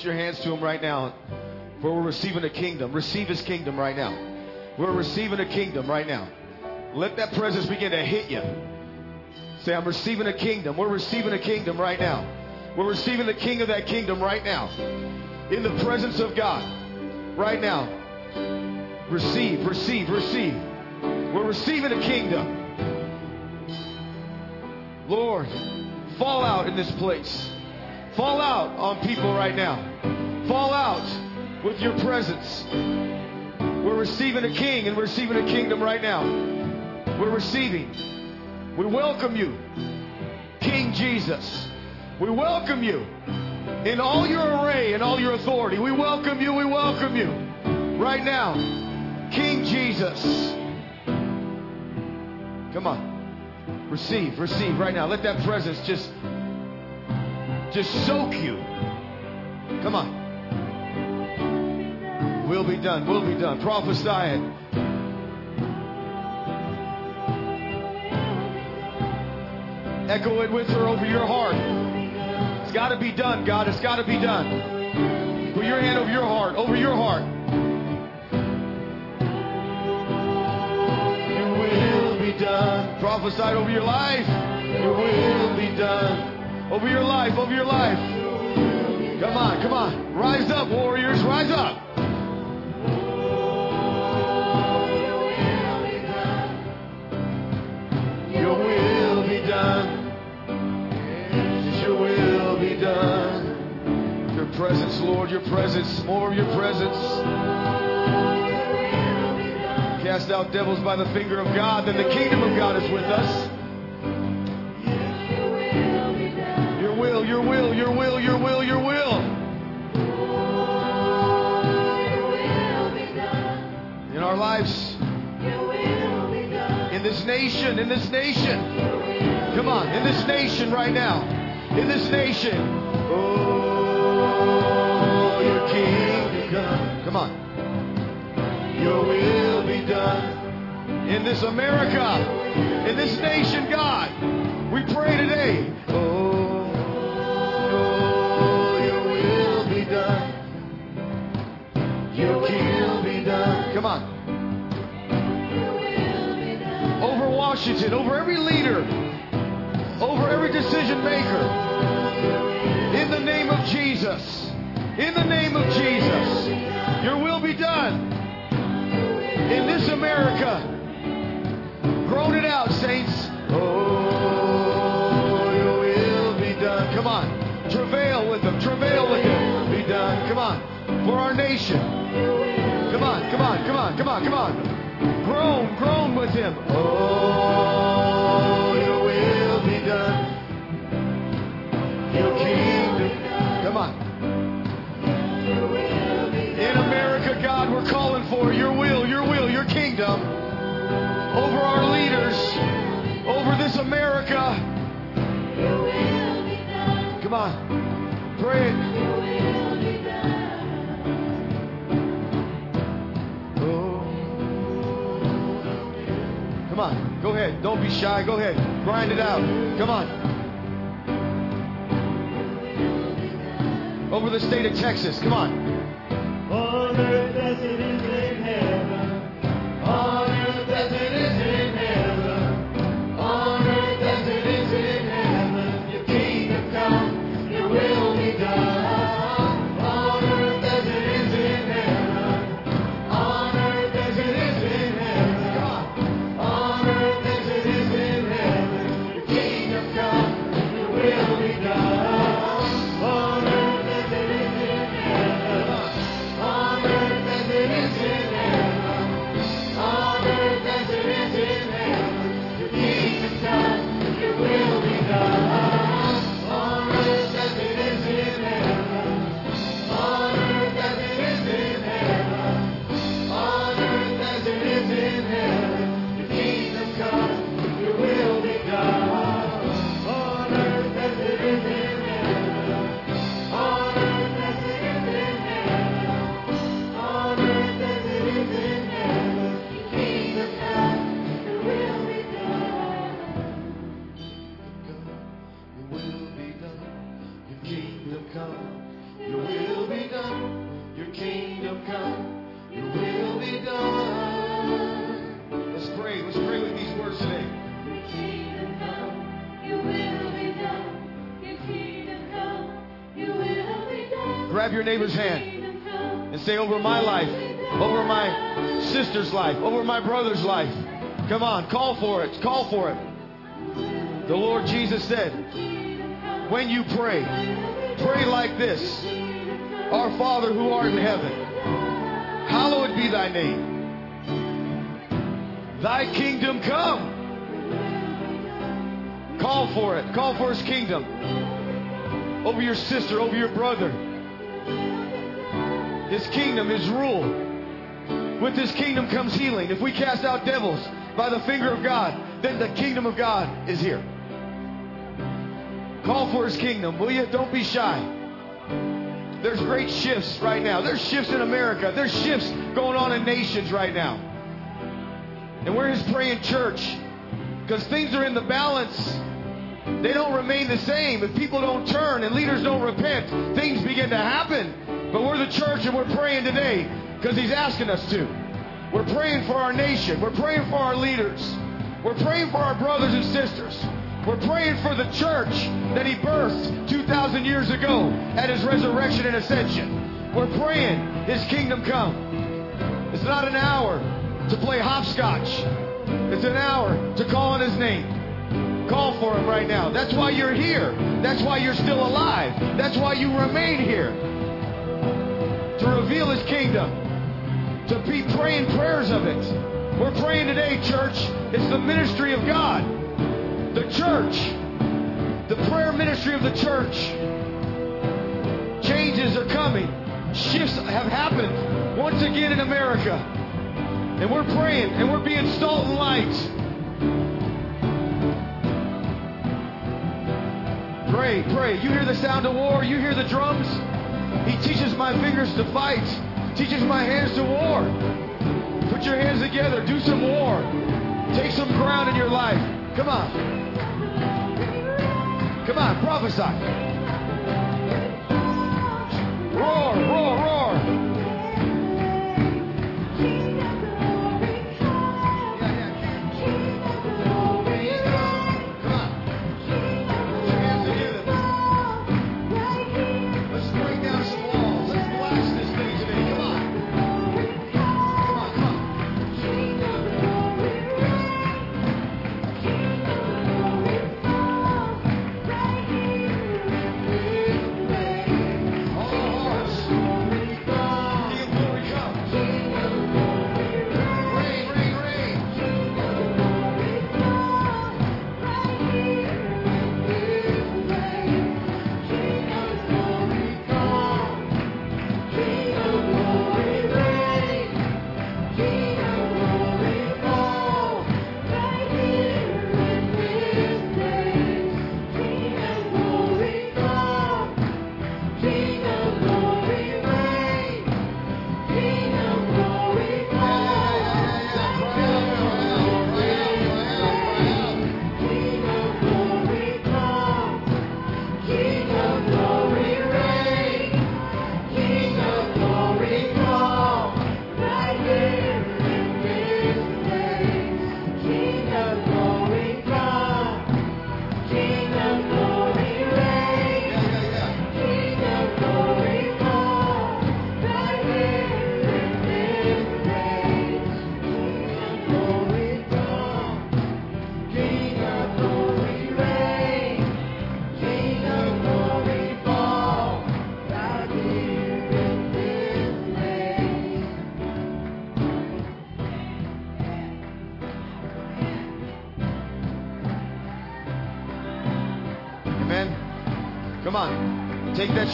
Lift your hands to Him right now. For we're receiving a kingdom. Receive His kingdom right now. We're receiving a kingdom right now. Let that presence begin to hit you. Say, I'm receiving a kingdom. We're receiving a kingdom right now. We're receiving the king of that kingdom right now. In the presence of God. Right now. Receive, receive, receive. We're receiving a kingdom. Lord, fall out in this place. Fall out on people right now. Fall out with your presence. We're receiving a king and we're receiving a kingdom right now. We're receiving. We welcome you, King Jesus. We welcome you in all your array and all your authority. We welcome you. We welcome you right now, King Jesus. Come on. Receive, receive right now. Let that presence just just soak you. Come on. We'll be done, We'll be done. Prophesy it. Echo it with her over your heart. It's got to be done, God. It's got to be done. Put your hand over your heart, over your heart. Your will be done. Prophesy over your life. Your will be done. Over your life, over your life. Come on, come on. Rise up, warriors. Rise up. Your will be done. Your will be done. Your will be done. Your presence, Lord, your presence, more of your presence. Cast out devils by the finger of God, then the kingdom of God is with us. Your will, your will, your will, your will. In our lives, in this nation, in this nation. Come on, in this nation right now. In this nation. Oh, your kingdom come. On. Your will be done. In this America, in this nation, God. We pray today. Oh, Washington, over every leader, over every decision maker. In the name of Jesus. In the name of Jesus. Your will be done. In this America. Groan it out, saints. Oh, your will be done. Come on. Travail with them. Travail with them. Be done. Come on. For our nation. Come on, come on, come on, come on, come on. Groan, groan with him. Oh, your will be done. Your kingdom. Come on. In America, God, we're calling for your will, your will, your kingdom over our leaders, over this America. Come on. Pray it. Come on. Go ahead. Don't be shy. Go ahead. Grind it out. Come on. Over the state of Texas. Come on. Your neighbor's hand and say, Over my life, over my sister's life, over my brother's life. Come on, call for it. Call for it. The Lord Jesus said, When you pray, pray like this Our Father who art in heaven, hallowed be thy name. Thy kingdom come. Call for it. Call for his kingdom. Over your sister, over your brother. His kingdom, his rule. With his kingdom comes healing. If we cast out devils by the finger of God, then the kingdom of God is here. Call for his kingdom, will you? Don't be shy. There's great shifts right now. There's shifts in America. There's shifts going on in nations right now. And we're his praying church because things are in the balance. They don't remain the same. If people don't turn and leaders don't repent, things begin to happen. But we're the church and we're praying today because he's asking us to. We're praying for our nation. We're praying for our leaders. We're praying for our brothers and sisters. We're praying for the church that he birthed 2,000 years ago at his resurrection and ascension. We're praying his kingdom come. It's not an hour to play hopscotch. It's an hour to call on his name. Call for him right now. That's why you're here. That's why you're still alive. That's why you remain here. To reveal his kingdom. To be praying prayers of it. We're praying today, church. It's the ministry of God. The church. The prayer ministry of the church. Changes are coming. Shifts have happened once again in America. And we're praying and we're being salt and light. Pray, pray. You hear the sound of war. You hear the drums. He teaches my fingers to fight, teaches my hands to war. Put your hands together. Do some war. Take some ground in your life. Come on. Come on. Prophesy. Roar, roar,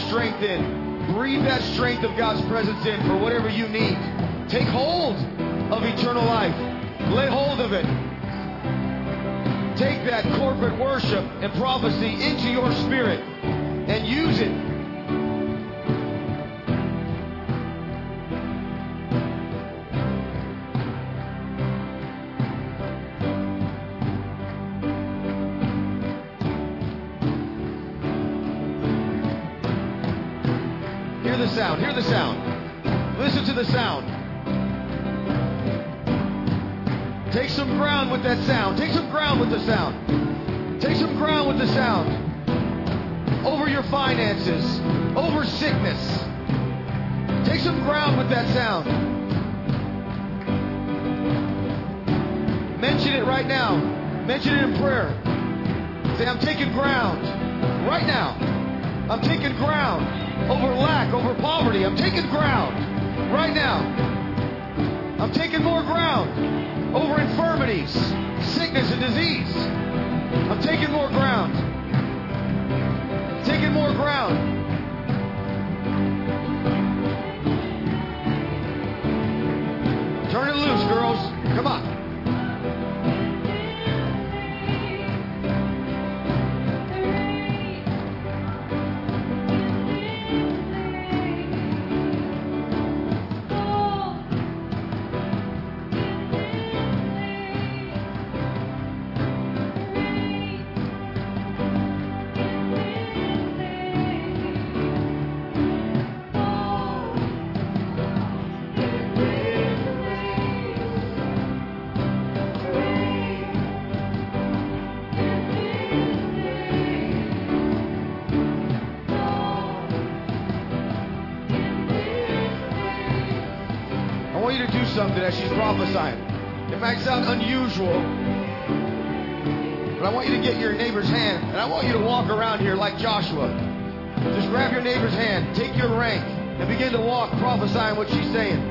strength in. Breathe that strength of God's presence in for whatever you need. Take hold of eternal life. Lay hold of it. Take that corporate worship and prophecy into your spirit and use it. Hear the sound. Hear the sound. Listen to the sound. Take some ground with that sound. Take some ground with the sound. Take some ground with the sound. Over your finances, over sickness. Take some ground with that sound. Mention it right now. Mention it in prayer. Say, I'm taking ground right now. I'm taking ground over lack, over poverty. I'm taking ground right now. I'm taking more ground over infirmities, sickness, and disease. I'm taking more ground. Taking more ground. Turn it loose, girls. Come on. Prophesying. It might sound unusual, but I want you to get your neighbor's hand and I want you to walk around here like Joshua. Just grab your neighbor's hand, take your rank, and begin to walk prophesying what she's saying.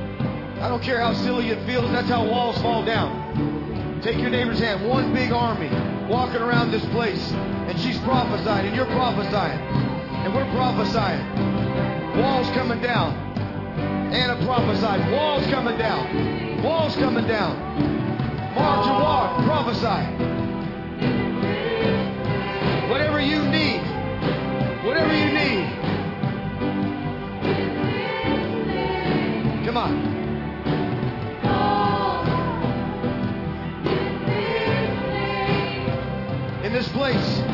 I don't care how silly it feels, that's how walls fall down. Take your neighbor's hand, one big army walking around this place, and she's prophesying, and you're prophesying, and we're prophesying. Walls coming down. Anna prophesied. Walls coming down. Walls coming down. Mark your walk. Prophesy. Whatever you need. Whatever you need. Come on. In this place.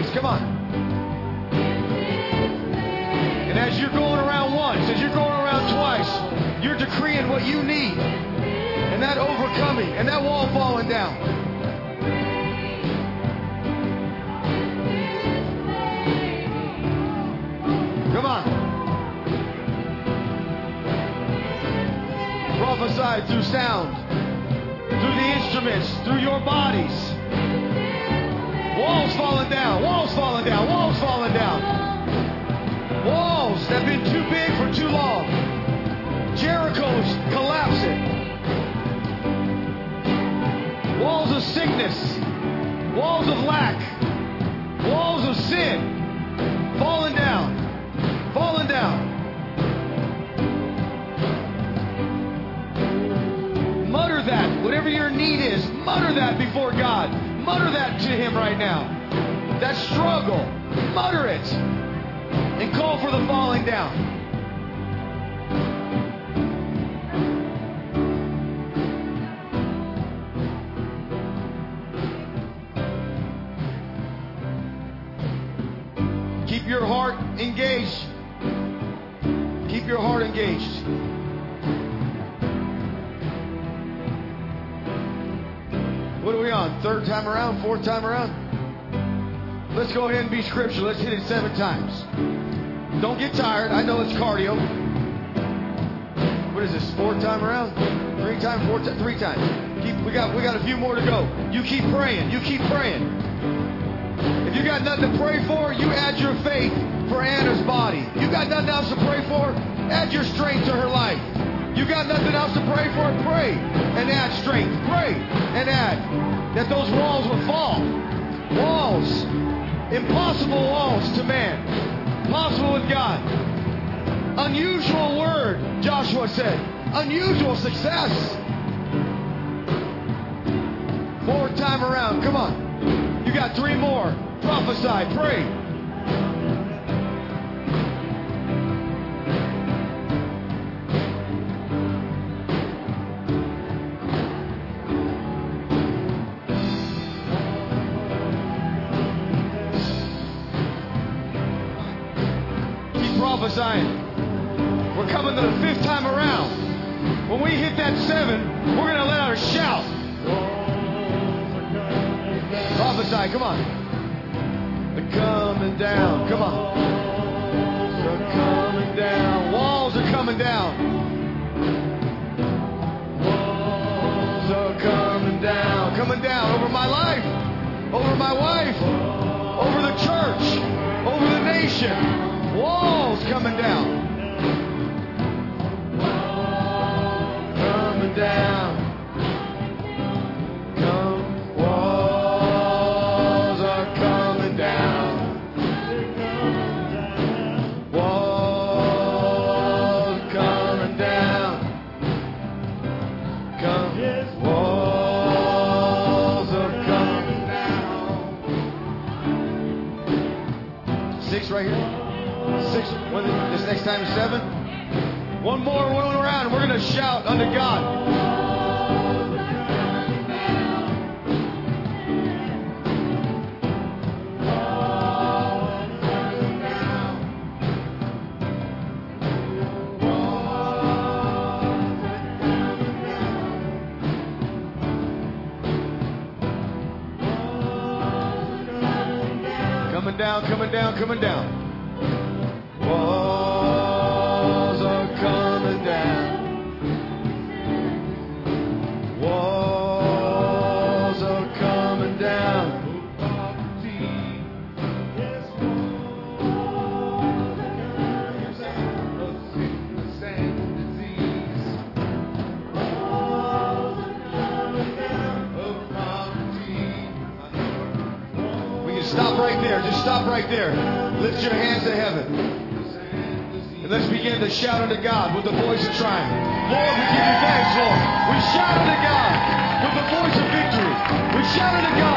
Grace. Come on. And as you're going around once, as you're going around twice, you're decreeing what you need. And that overcoming, and that wall falling down. Come on. Prophesy through sound, through the instruments, through your bodies. Walls falling down, walls falling down, walls falling down. Walls that have been too big for too long. Jericho's collapsing. Walls of sickness, walls of lack, walls of sin falling down, falling down. Mutter that. Whatever your need is, mutter that before God. Mutter that to Him right now. That struggle, mutter it. And call for the falling down. Fourth time around? Let's go ahead and be scripture. Let's hit it seven times. Don't get tired. I know it's cardio. What is this? Fourth time around? Three times? Four times? Three times. Keep, we got we got a few more to go. You keep praying. You keep praying. If you got nothing to pray for, you add your faith for Anna's body. You got nothing else to pray for, add your strength to her life. You got nothing else to pray for, pray and add strength. Pray and add that those walls would fall. Walls, impossible walls to man, possible with God. Unusual word, Joshua said. Unusual success. Fourth time around, come on. You got three more. Prophesy, pray. Prophesying. We're coming to the fifth time around. When we hit that seven, we're going to let out a shout. Prophesy, come on. They're coming down, come on. They're coming down. Walls are coming down. Walls are coming down, coming down over my life, over my wife, over the church, over the nation. Walls coming down. Six. When this next time is seven. One more, one around, and we're going to shout unto God. Coming down, coming down, coming down, to shout unto God with the voice of triumph. Lord, we give you thanks, Lord. We shout unto God with the voice of victory. We shout unto God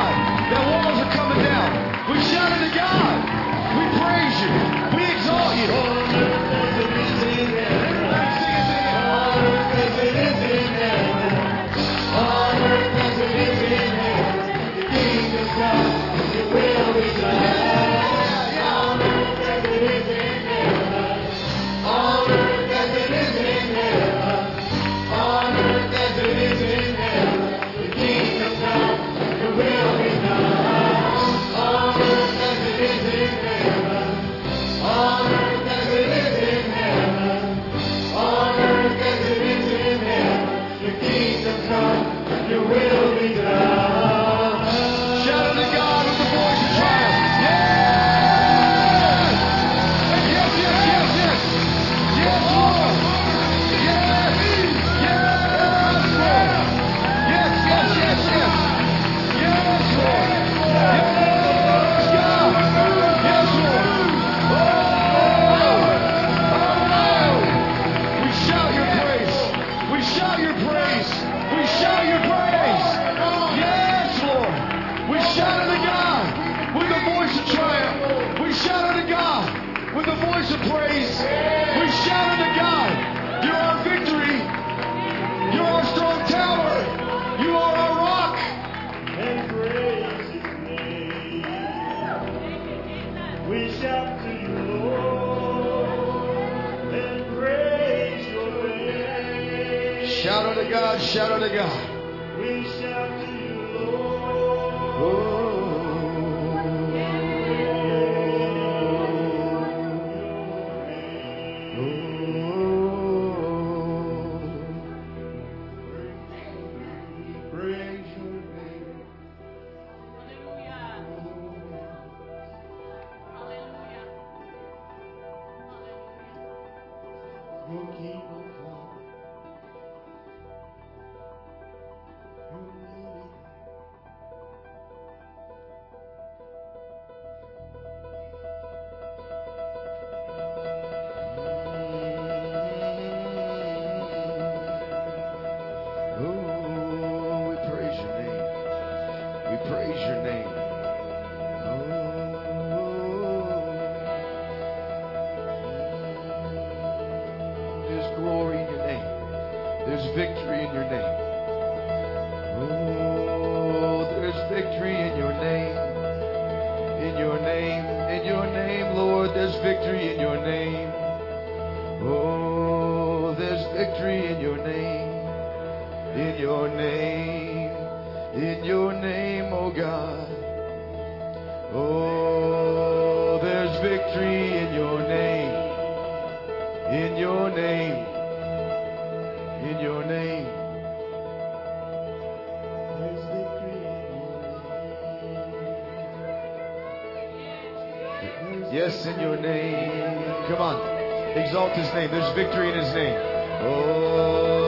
your name, in your name, oh God. Oh, there's victory in your name, in your name, in your name. In your name. Yes, in your name. Come on. Exalt his name. There's victory in his name. Oh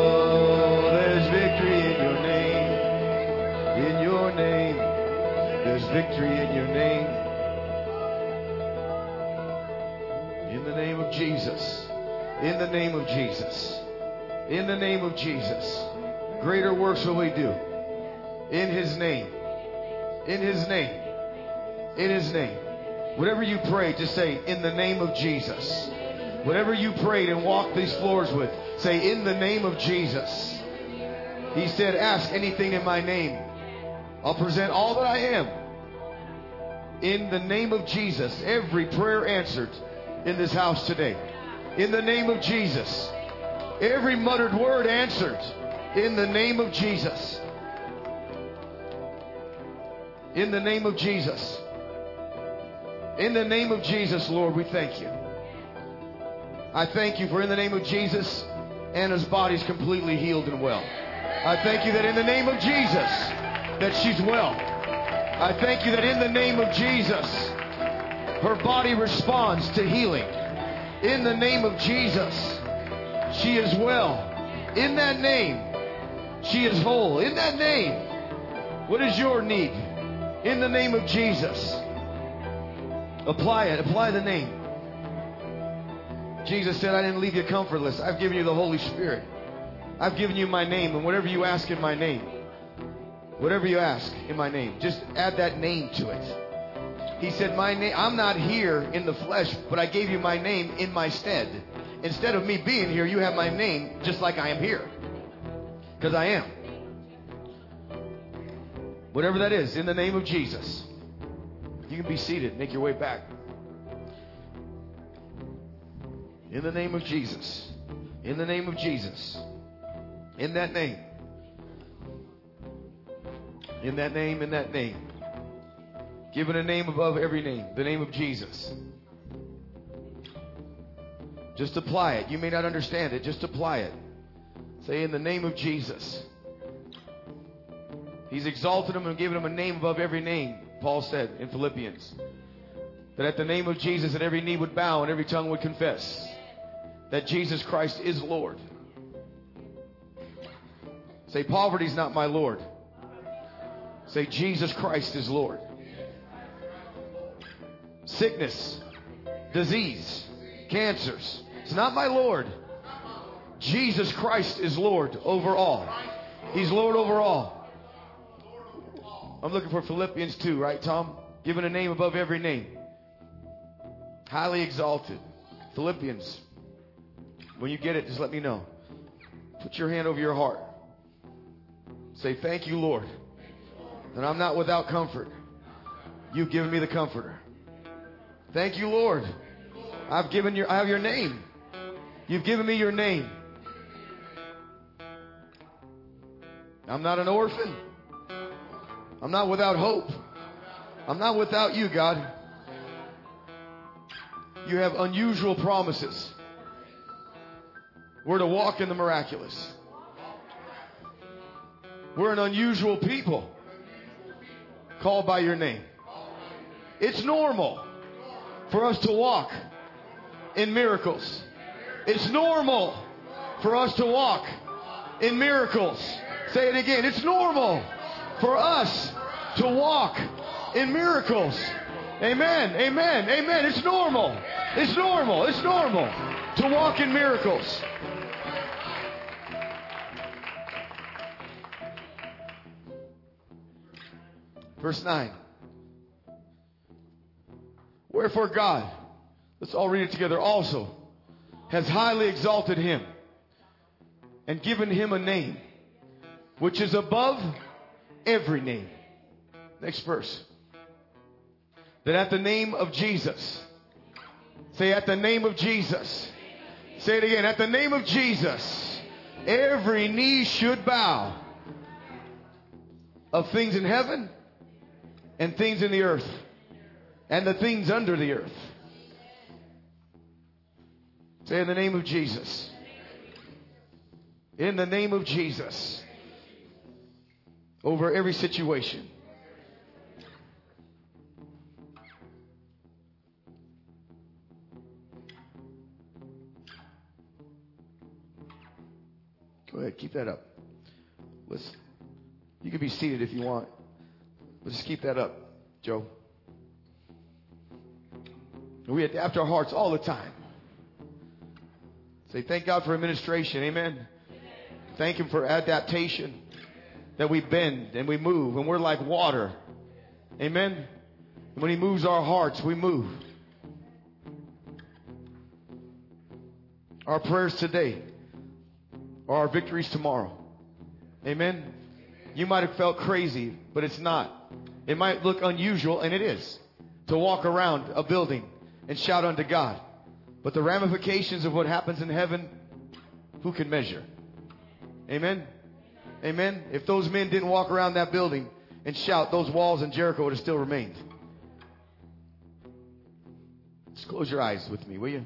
victory in your name. In your name. There's victory in your name. In the name of Jesus. In the name of Jesus. In the name of Jesus. Greater works will we do. In his name. In his name. In his name. Whatever you pray, just say, in the name of Jesus. Whatever you prayed and walked these floors with, say, in the name of Jesus. He said, ask anything in my name. I'll present all that I am. In the name of Jesus. Every prayer answered in this house today. In the name of Jesus. Every muttered word answered. In the name of Jesus. In the name of Jesus. In the name of Jesus, Lord, we thank you. I thank you for in the name of Jesus, Anna's body's completely healed and well. I thank you that in the name of Jesus, that she's well. I thank you that in the name of Jesus, her body responds to healing. In the name of Jesus, she is well. In that name, she is whole. In that name, what is your need? In the name of Jesus. Apply it. Apply the name. Jesus said, I didn't leave you comfortless. I've given you the Holy Spirit. I've given you my name, and whatever you ask in my name, whatever you ask in my name, just add that name to it. He said, My name I'm not here in the flesh, but I gave you my name in my stead. Instead of me being here, you have my name just like I am here. Because I am. Whatever that is, in the name of Jesus. You can be seated, make your way back. In the name of Jesus. In the name of Jesus. In that name. In that name, in that name. Given a name above every name, the name of Jesus. Just apply it. You may not understand it, just apply it. Say, in the name of Jesus. He's exalted him and given him a name above every name, Paul said in Philippians. That at the name of Jesus, that every knee would bow and every tongue would confess that Jesus Christ is Lord. Say, poverty's not my Lord. Say, Jesus Christ is Lord. Sickness, disease, cancers, it's not my Lord. Jesus Christ is Lord over all. He's Lord over all. I'm looking for Philippians 2, right, Tom? Given a name above every name. Highly exalted. Philippians. When you get it, just let me know. Put your hand over your heart. Say, Thank you, Lord. that I'm not without comfort. You've given me the comforter. Thank you, Lord. I've given your I have your name. You've given me your name. I'm not an orphan. I'm not without hope. I'm not without you, God. You have unusual promises. We're to walk in the miraculous. We're an unusual people called by your name. It's normal for us to walk in miracles. It's normal for us to walk in miracles. Say it again. It's normal for us to walk in miracles. Amen. Amen. Amen. It's normal. It's normal. It's normal to walk in miracles. Verse 9. Wherefore God, let's all read it together, also has highly exalted him and given him a name which is above every name. Next verse. That at the name of Jesus, say at the name of Jesus, say it again, at the name of Jesus, every knee should bow of things in heaven and things in the earth and the things under the earth. Say in the name of Jesus. In the name of Jesus. Over every situation. Go ahead, keep that up. Let's. You can be seated if you want. Just keep that up, Joe. We adapt our hearts all the time. Say, thank God for administration. Amen. Thank Him for adaptation. That we bend and we move and we're like water. Amen. When He moves our hearts, we move. Our prayers today are our victories tomorrow. Amen. You might have felt crazy, but it's not. It might look unusual, and it is, to walk around a building and shout unto God. But the ramifications of what happens in heaven, who can measure? Amen? Amen? If those men didn't walk around that building and shout, those walls in Jericho would have still remained. Just close your eyes with me, will you?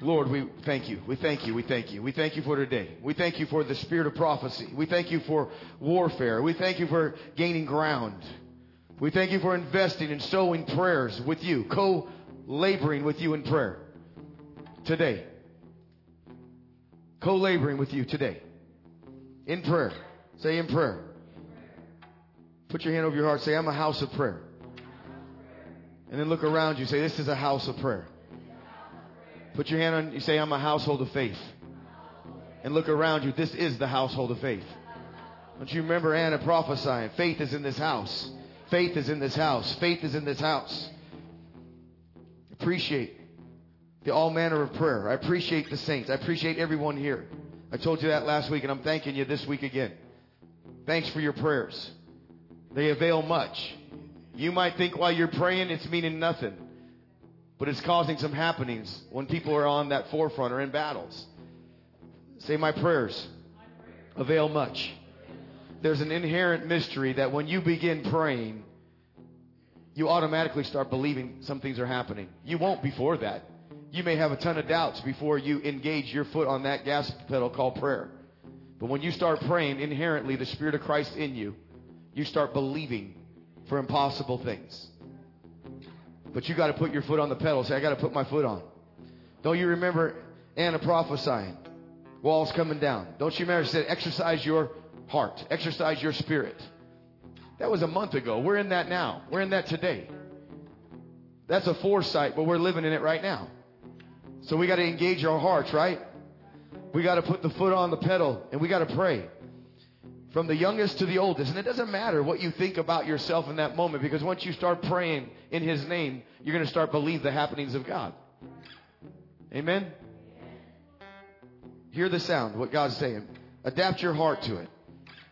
Lord, we thank you. We thank you. We thank you. We thank you for today. We thank you for the spirit of prophecy. We thank you for warfare. We thank you for gaining ground. We thank you for investing and sowing prayers with you, co laboring with you in prayer today. Co laboring with you today in prayer. Say in prayer. Put your hand over your heart. Say, I'm a house of prayer. And then look around you. Say, this is a house of prayer. Put your hand on, you say, I'm a household of faith. And look around you. This is the household of faith. Don't you remember Anna prophesying? Faith is in this house. Faith is in this house. Faith is in this house. Appreciate the all manner of prayer. I appreciate the saints. I appreciate everyone here. I told you that last week, and I'm thanking you this week again. Thanks for your prayers. They avail much. You might think while you're praying it's meaning nothing, but it's causing some happenings when people are on that forefront or in battles. Say, My prayers avail much. There's an inherent mystery that when you begin praying, you automatically start believing some things are happening. You won't before that. You may have a ton of doubts before you engage your foot on that gas pedal called prayer. But when you start praying, inherently, the Spirit of Christ in you, you start believing for impossible things. But you got to put your foot on the pedal. Say, I got to put my foot on. Don't you remember Anna prophesying? Walls coming down. Don't you remember? She said, exercise your heart, exercise your spirit. That was a month ago. We're in that now. We're in that today. That's a foresight, but we're living in it right now. So we got to engage our hearts, right? We got to put the foot on the pedal and we got to pray. From the youngest to the oldest. And it doesn't matter what you think about yourself in that moment because once you start praying in His name, you're going to start believe the happenings of God. Amen? Hear the sound, what God's saying. Adapt your heart to it.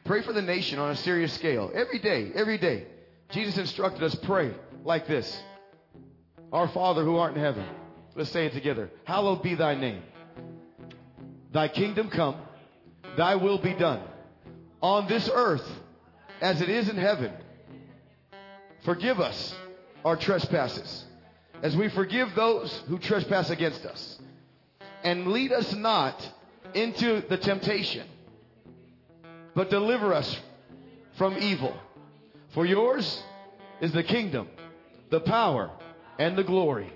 Pray for the nation on a serious scale. Every day, every day. Jesus instructed us pray like this. Our Father who art in heaven. Let's say it together. Hallowed be thy name. Thy kingdom come. Thy will be done. On this earth as it is in heaven. Forgive us our trespasses as we forgive those who trespass against us. And lead us not into the temptation, but deliver us from evil. For yours is the kingdom, the power, and the glory.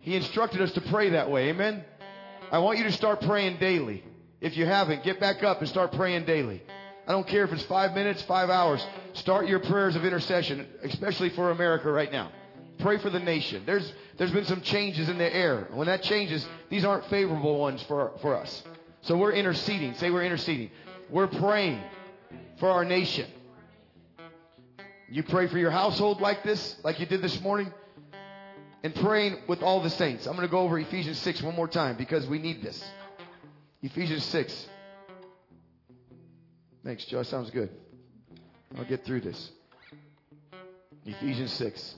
He instructed us to pray that way. Amen. I want you to start praying daily. If you haven't, get back up and start praying daily. I don't care if it's five minutes, five hours. Start your prayers of intercession, especially for America right now. Pray for the nation. There's, there's been some changes in the air. When that changes, these aren't favorable ones for, for us. So we're interceding. Say we're interceding. We're praying for our nation. You pray for your household like this, like you did this morning, and praying with all the saints. I'm going to go over Ephesians 6 one more time because we need this. Ephesians 6. Thanks, Joe. Sounds good. I'll get through this. Ephesians 6.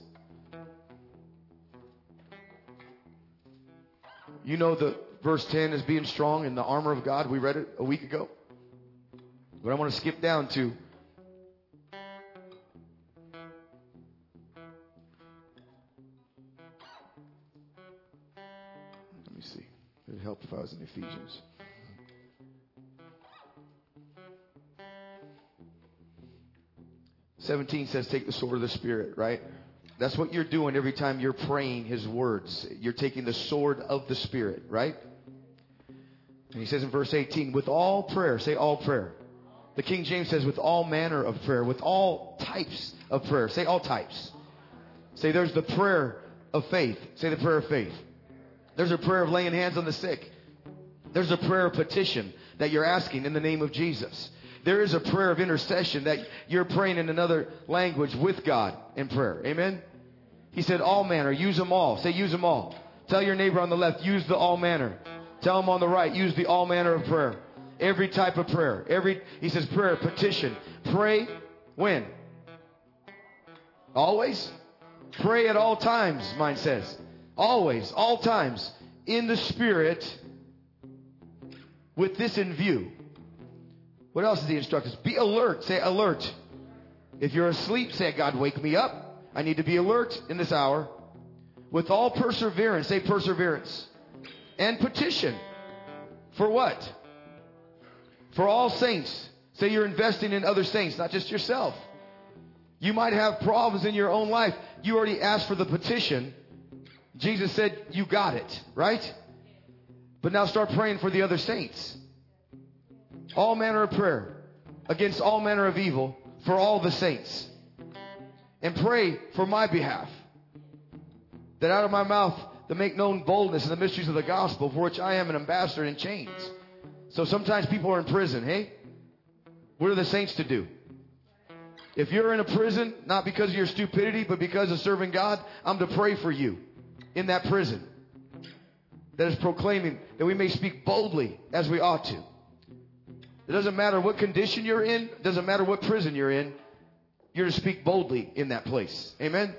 You know the verse 10 is being strong in the armor of God. We read it a week ago. But I want to skip down to Let me see. It would help if I was in Ephesians. 17 says, take the sword of the Spirit, right? That's what you're doing every time you're praying His words. You're taking the sword of the Spirit, right? And he says in verse 18, with all prayer, say all prayer. The King James says, with all manner of prayer, with all types of prayer. Say all types. Say there's the prayer of faith. Say the prayer of faith. There's a prayer of laying hands on the sick. There's a prayer of petition that you're asking in the name of Jesus. There is a prayer of intercession that you're praying in another language with God in prayer. Amen? He said all manner. Use them all. Say use them all. Tell your neighbor on the left, use the all manner. Tell him on the right, use the all manner of prayer. Every type of prayer. Every, he says prayer, petition. Pray when? Always? Pray at all times, mine says. Always, all times, in the Spirit, with this in view. What else does he instruct us? Be alert. Say alert. If you're asleep, say, God, wake me up. I need to be alert in this hour. With all perseverance, say perseverance. And petition. For what? For all saints. Say you're investing in other saints, not just yourself. You might have problems in your own life. You already asked for the petition. Jesus said, You got it, right? But now start praying for the other saints. All manner of prayer against all manner of evil for all the saints. And pray for my behalf. That out of my mouth to make known boldness in the mysteries of the gospel, for which I am an ambassador in chains. So sometimes people are in prison, hey? What are the saints to do? If you're in a prison, not because of your stupidity, but because of serving God, I'm to pray for you in that prison that is proclaiming that we may speak boldly as we ought to. It doesn't matter what condition you're in, it doesn't matter what prison you're in, you're to speak boldly in that place. Amen?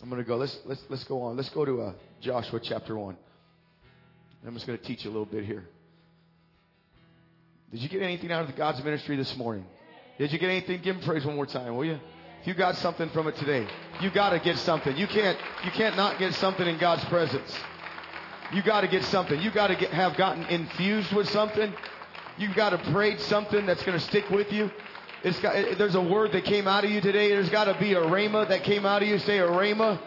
I'm going to go. Let's, let's, let's go on. Let's go to uh, Joshua chapter 1. I'm just going to teach you a little bit here. Did you get anything out of God's ministry this morning? Did you get anything? Give him praise one more time, will you? You got something from it today, you got to get something. You can't, you can't not get something in God's presence. You got to get something. You got to have gotten infused with something. You've got to prayed something that's going to stick with you. It's got, it- there's a word that came out of you today. There's got to be a rhema that came out of you. Say a rhema.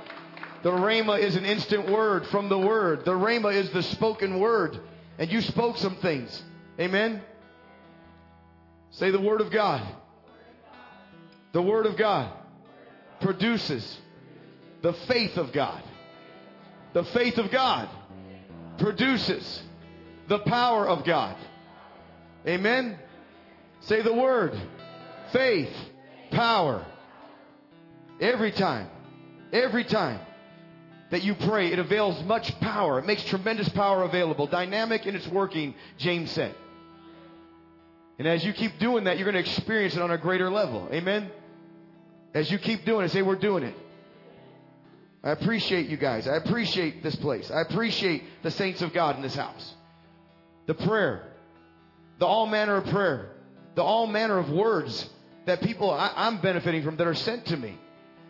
The rhema is an instant word from the word. The rhema is the spoken word. And you spoke some things. Amen. Say the word of God. The word of God produces the faith of God. The faith of God produces the power of God. Amen. Say the word. Faith, power. Every time, every time that you pray, it avails much power. It makes tremendous power available. Dynamic in its working, James said. And as you keep doing that, you're going to experience it on a greater level. Amen? As you keep doing it, say, We're doing it. I appreciate you guys. I appreciate this place. I appreciate the saints of God in this house. The prayer, the all manner of prayer, the all manner of words that people I, I'm benefiting from that are sent to me.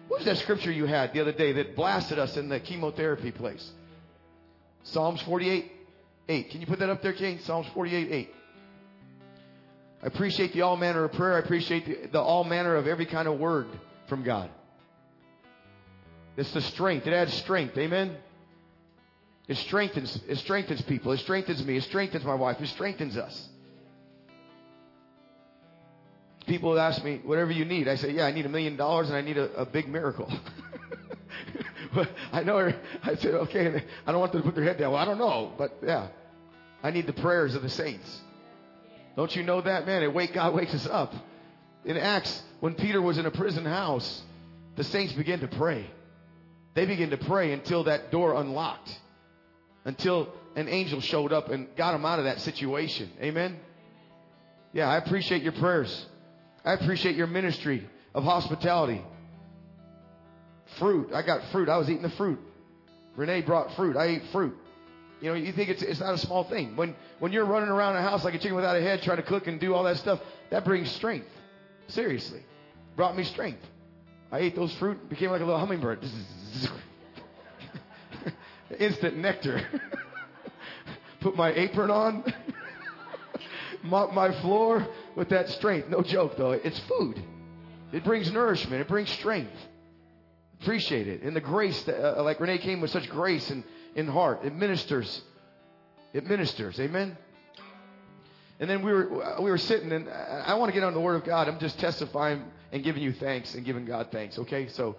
What was that scripture you had the other day that blasted us in the chemotherapy place? Psalms 48, 8. Can you put that up there, King? Psalms 48, 8. I appreciate the all manner of prayer. I appreciate the, the all manner of every kind of word from God. It's the strength. It adds strength. Amen. It strengthens. It strengthens people. It strengthens me. It strengthens my wife. It strengthens us. People ask me, whatever you need. I say, yeah, I need a million dollars and I need a, a big miracle. but I know. I said, okay. I don't want them to put their head down. Well, I don't know. But yeah, I need the prayers of the saints. Don't you know that, man? It wake God wakes us up. In Acts, when Peter was in a prison house, the saints began to pray. They began to pray until that door unlocked, until an angel showed up and got them out of that situation. Amen. Yeah, I appreciate your prayers. I appreciate your ministry of hospitality. Fruit. I got fruit. I was eating the fruit. Renee brought fruit. I ate fruit. You know, you think it's, it's not a small thing. When, when you're running around a house like a chicken without a head trying to cook and do all that stuff, that brings strength. Seriously. Brought me strength. I ate those fruit, became like a little hummingbird. Instant nectar. put my apron on, mop my floor with that strength. No joke though. It's food. It brings nourishment. It brings strength. Appreciate it. And the grace that, uh, like Renee came with such grace and in heart. It ministers. It ministers. Amen. And then we were uh, we were sitting, and uh, I I want to get on the Word of God. I'm just testifying and giving you thanks and giving God thanks. Okay, so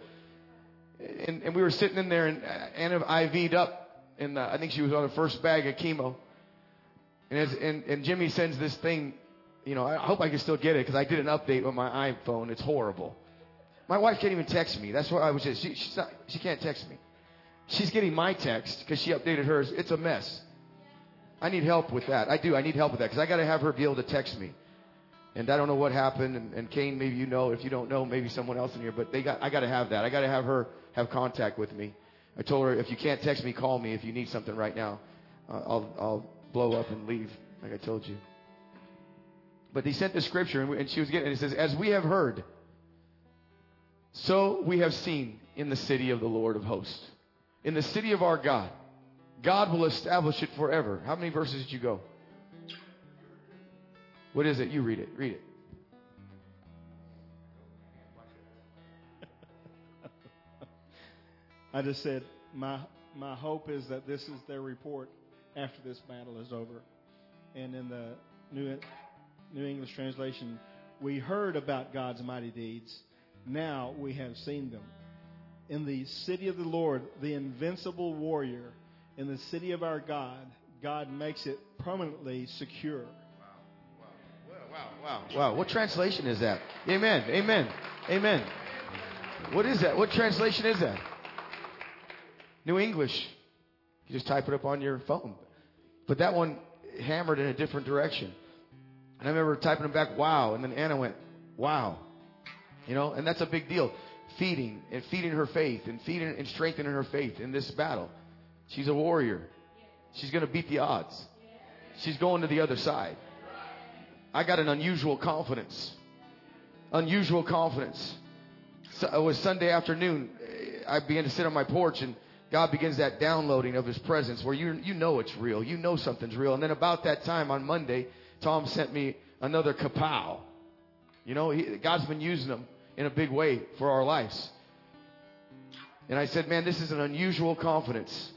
and, and we were sitting in there, and uh, Anna IV'd up, and uh, I think she was on her first bag of chemo. And as and, and Jimmy sends this thing, you know, I hope I can still get it because I did an update on my iPhone. It's horrible. My wife can't even text me. That's what I was just. She she's not, she can't text me. She's getting my text because she updated hers. It's a mess. I need help with that. I do. I need help with that because I got to have her be able to text me. And I don't know what happened. And, and Kane, maybe you know. If you don't know, maybe someone else in here. But they got. I got to have that. I got to have her have contact with me. I told her if you can't text me, call me if you need something right now. Uh, I'll I'll blow up and leave like I told you. But they sent the scripture, and, we- and she was getting. And it says, "As we have heard, so we have seen in the city of the Lord of hosts, in the city of our God." God will establish it forever. How many verses did you go? What is it? You read it. Read it. I just said my my hope is that this is their report after this battle is over. And in the New New English translation, we heard about God's mighty deeds. Now we have seen them. In the city of the Lord, the invincible warrior, in the city of our God, God makes it permanently secure. Wow, wow, wow. wow What translation is that? Amen. Amen. Amen. What is that? What translation is that? New English. You just type it up on your phone. But that one hammered in a different direction. And I remember typing it back, wow. And then Anna went, wow. You know, and that's a big deal. Feeding and feeding her faith and feeding and strengthening her faith in this battle. She's a warrior. She's going to beat the odds. She's going to the other side. I got an unusual confidence. Unusual confidence. So it was Sunday afternoon. Eh, I began to sit on my porch and God begins that downloading of His presence where you, you know it's real. You know something's real. And then about that time on Monday, Tom sent me another kapow. You know, he, God's been using them in a big way for our lives. And I said, man, this is an unusual confidence.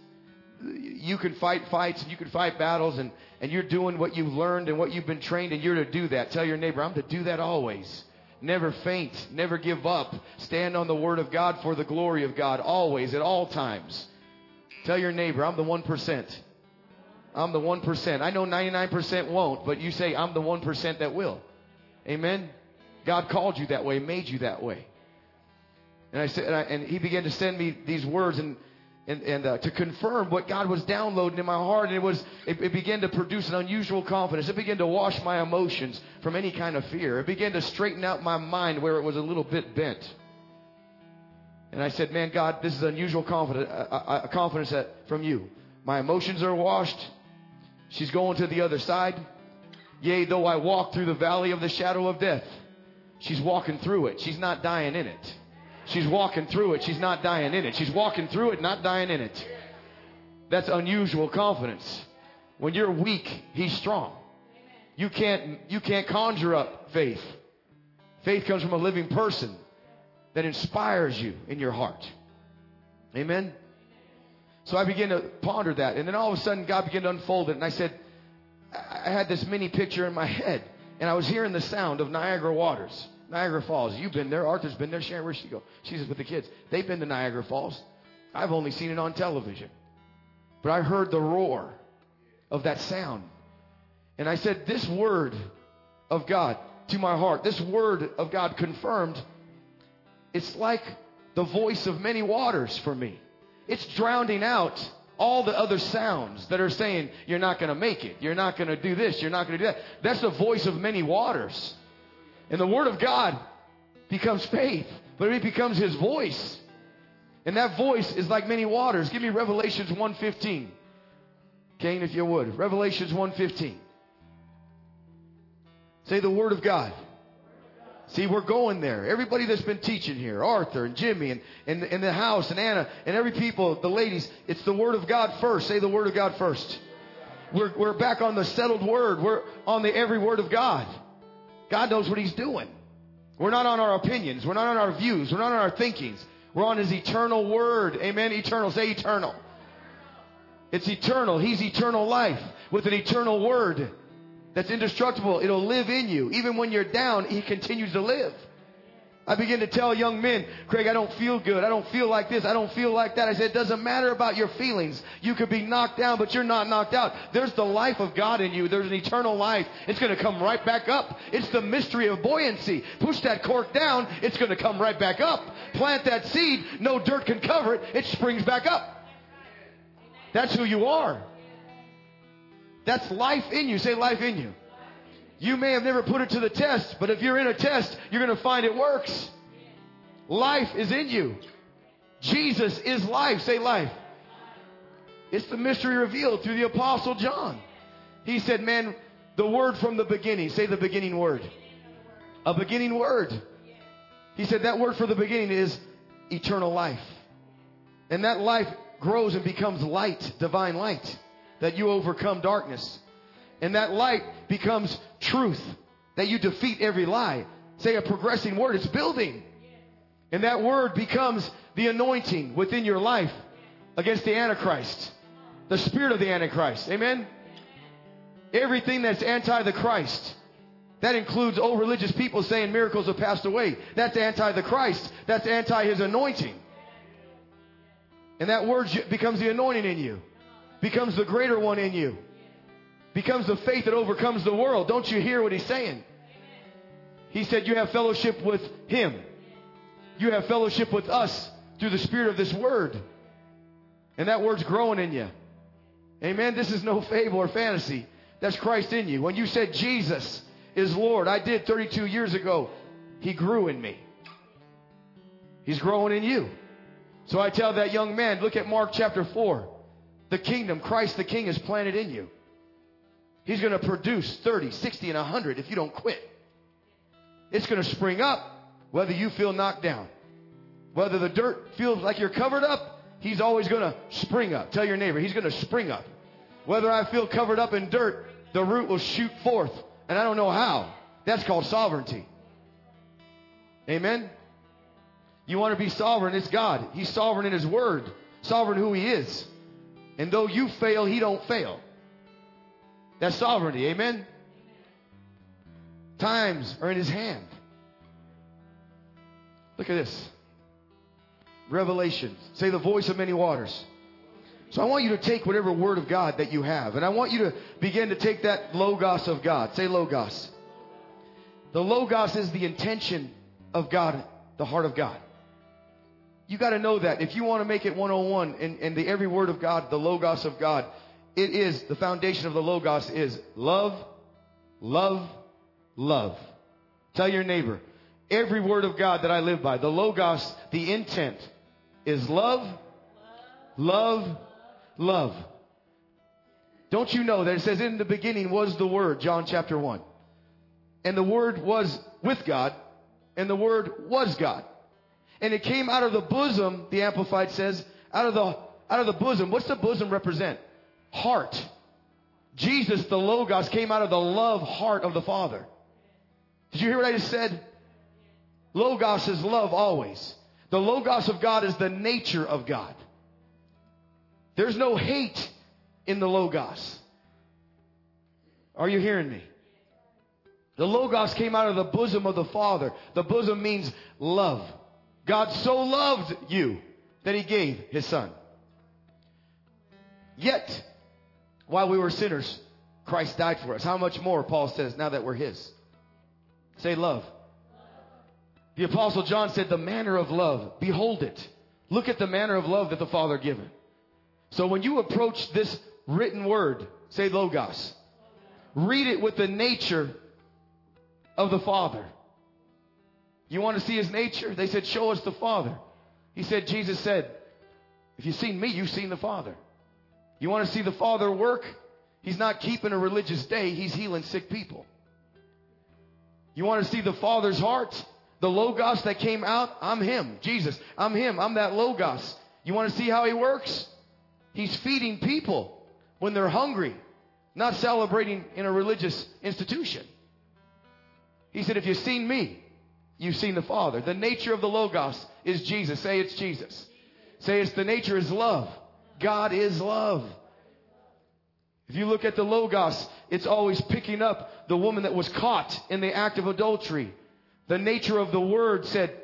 You can fight fights and you can fight battles and, and you're doing what you've learned and what you've been trained and you're to do that. Tell your neighbor, I'm to do that always. Never faint, never give up. Stand on the word of God for the glory of God always, at all times. Tell your neighbor, I'm the 1%. I'm the 1%. I know 99% won't, but you say, I'm the 1% that will. Amen? God called you that way, made you that way. And I said, and, I, and he began to send me these words and and, and uh, to confirm what God was downloading in my heart, and it was it, it began to produce an unusual confidence. It began to wash my emotions from any kind of fear. It began to straighten out my mind where it was a little bit bent. And I said, "Man, God, this is unusual confidence, uh, confidence that, from you. My emotions are washed. She's going to the other side. Yea, though I walk through the valley of the shadow of death, she's walking through it. She's not dying in it." She's walking through it. She's not dying in it. She's walking through it, not dying in it. That's unusual confidence. When you're weak, he's strong. You can't, you can't conjure up faith. Faith comes from a living person that inspires you in your heart. Amen? So I began to ponder that. And then all of a sudden, God began to unfold it. And I said, I I had this mini picture in my head. And I was hearing the sound of Niagara Waters. Niagara Falls. You've been there. Arthur's been there. Sharon, where'd she go? She's with the kids. They've been to Niagara Falls. I've only seen it on television. But I heard the roar of that sound. And I said, This word of God to my heart, this word of God confirmed, it's like the voice of many waters for me. It's drowning out all the other sounds that are saying, You're not going to make it. You're not going to do this. You're not going to do that. That's the voice of many waters. And the Word of God becomes faith, but it becomes His voice. And that voice is like many waters. Give me Revelations 1.15. Kane, if you would. Revelations 1.15. Say the Word of God. See, we're going there. Everybody that's been teaching here, Arthur and Jimmy and, and, and the house and Anna and every people, the ladies, it's the Word of God first. Say the Word of God first. We're, we're back on the settled word. We're on the every word of God. God knows what He's doing. We're not on our opinions. We're not on our views. We're not on our thinkings. We're on His eternal word. Amen. Eternal. Say eternal. It's eternal. He's eternal life with an eternal word that's indestructible. It'll live in you. Even when you're down, He continues to live. I begin to tell young men, Craig, I don't feel good. I don't feel like this. I don't feel like that. I said, it doesn't matter about your feelings. You could be knocked down, but you're not knocked out. There's the life of God in you. There's an eternal life. It's going to come right back up. It's the mystery of buoyancy. Push that cork down. It's going to come right back up. Plant that seed. No dirt can cover it. It springs back up. That's who you are. That's life in you. Say life in you. You may have never put it to the test, but if you're in a test, you're going to find it works. Life is in you. Jesus is life. Say life. It's the mystery revealed through the Apostle John. He said, Man, the word from the beginning. Say the beginning word. A beginning word. He said that word for the beginning is eternal life. And that life grows and becomes light, divine light, that you overcome darkness. And that light becomes truth, that you defeat every lie. Say a progressing word, it's building. And that word becomes the anointing within your life against the Antichrist, the spirit of the Antichrist. Amen? Everything that's anti the Christ. That includes old religious people saying miracles have passed away. That's anti the Christ. That's anti his anointing. And that word becomes the anointing in you, becomes the greater one in you becomes the faith that overcomes the world. Don't you hear what he's saying? He said, You have fellowship with him. You have fellowship with us through the spirit of this word. And that word's growing in you. Amen. This is no fable or fantasy. That's Christ in you. When you said Jesus is Lord, I did 32 years ago, he grew in me. He's growing in you. So I tell that young man, look at Mark chapter 4. The kingdom, Christ the King, is planted in you. He's going to produce 30, 60, and 100 if you don't quit. It's going to spring up whether you feel knocked down. Whether the dirt feels like you're covered up, he's always going to spring up. Tell your neighbor, he's going to spring up. Whether I feel covered up in dirt, the root will shoot forth. And I don't know how. That's called sovereignty. Amen? You want to be sovereign, it's God. He's sovereign in his word, sovereign who he is. And though you fail, he don't fail. That's sovereignty. Amen? Times are in his hand. Look at this. Revelation. Say the voice of many waters. So I want you to take whatever word of God that you have, and I want you to begin to take that logos of God. Say logos. The logos is the intention of God, the heart of God. You got to know that. If you want to make it 101 and, and the every word of God, the logos of God, it is the foundation of the Logos is love, love, love. Tell your neighbor, every word of God that I live by, the Logos, the intent is love, love, love. Don't you know that it says in the beginning was the Word, John chapter 1. And the Word was with God, and the Word was God. And it came out of the bosom, the Amplified says, out of the, out of the bosom. What's the bosom represent? Heart. Jesus, the Logos, came out of the love heart of the Father. Did you hear what I just said? Logos is love always. The Logos of God is the nature of God. There's no hate in the Logos. Are you hearing me? The Logos came out of the bosom of the Father. The bosom means love. God so loved you that he gave his son. Yet, while we were sinners, Christ died for us. How much more, Paul says, now that we're his? Say love. The apostle John said, the manner of love, behold it. Look at the manner of love that the Father given. So when you approach this written word, say logos, read it with the nature of the Father. You want to see his nature? They said, show us the Father. He said, Jesus said, if you've seen me, you've seen the Father. You want to see the Father work? He's not keeping a religious day, He's healing sick people. You want to see the Father's heart? The Logos that came out? I'm Him. Jesus. I'm Him. I'm that Logos. You want to see how He works? He's feeding people when they're hungry, not celebrating in a religious institution. He said, If you've seen me, you've seen the Father. The nature of the Logos is Jesus. Say it's Jesus. Say it's the nature is love. God is love. If you look at the Logos, it's always picking up the woman that was caught in the act of adultery. The nature of the word said,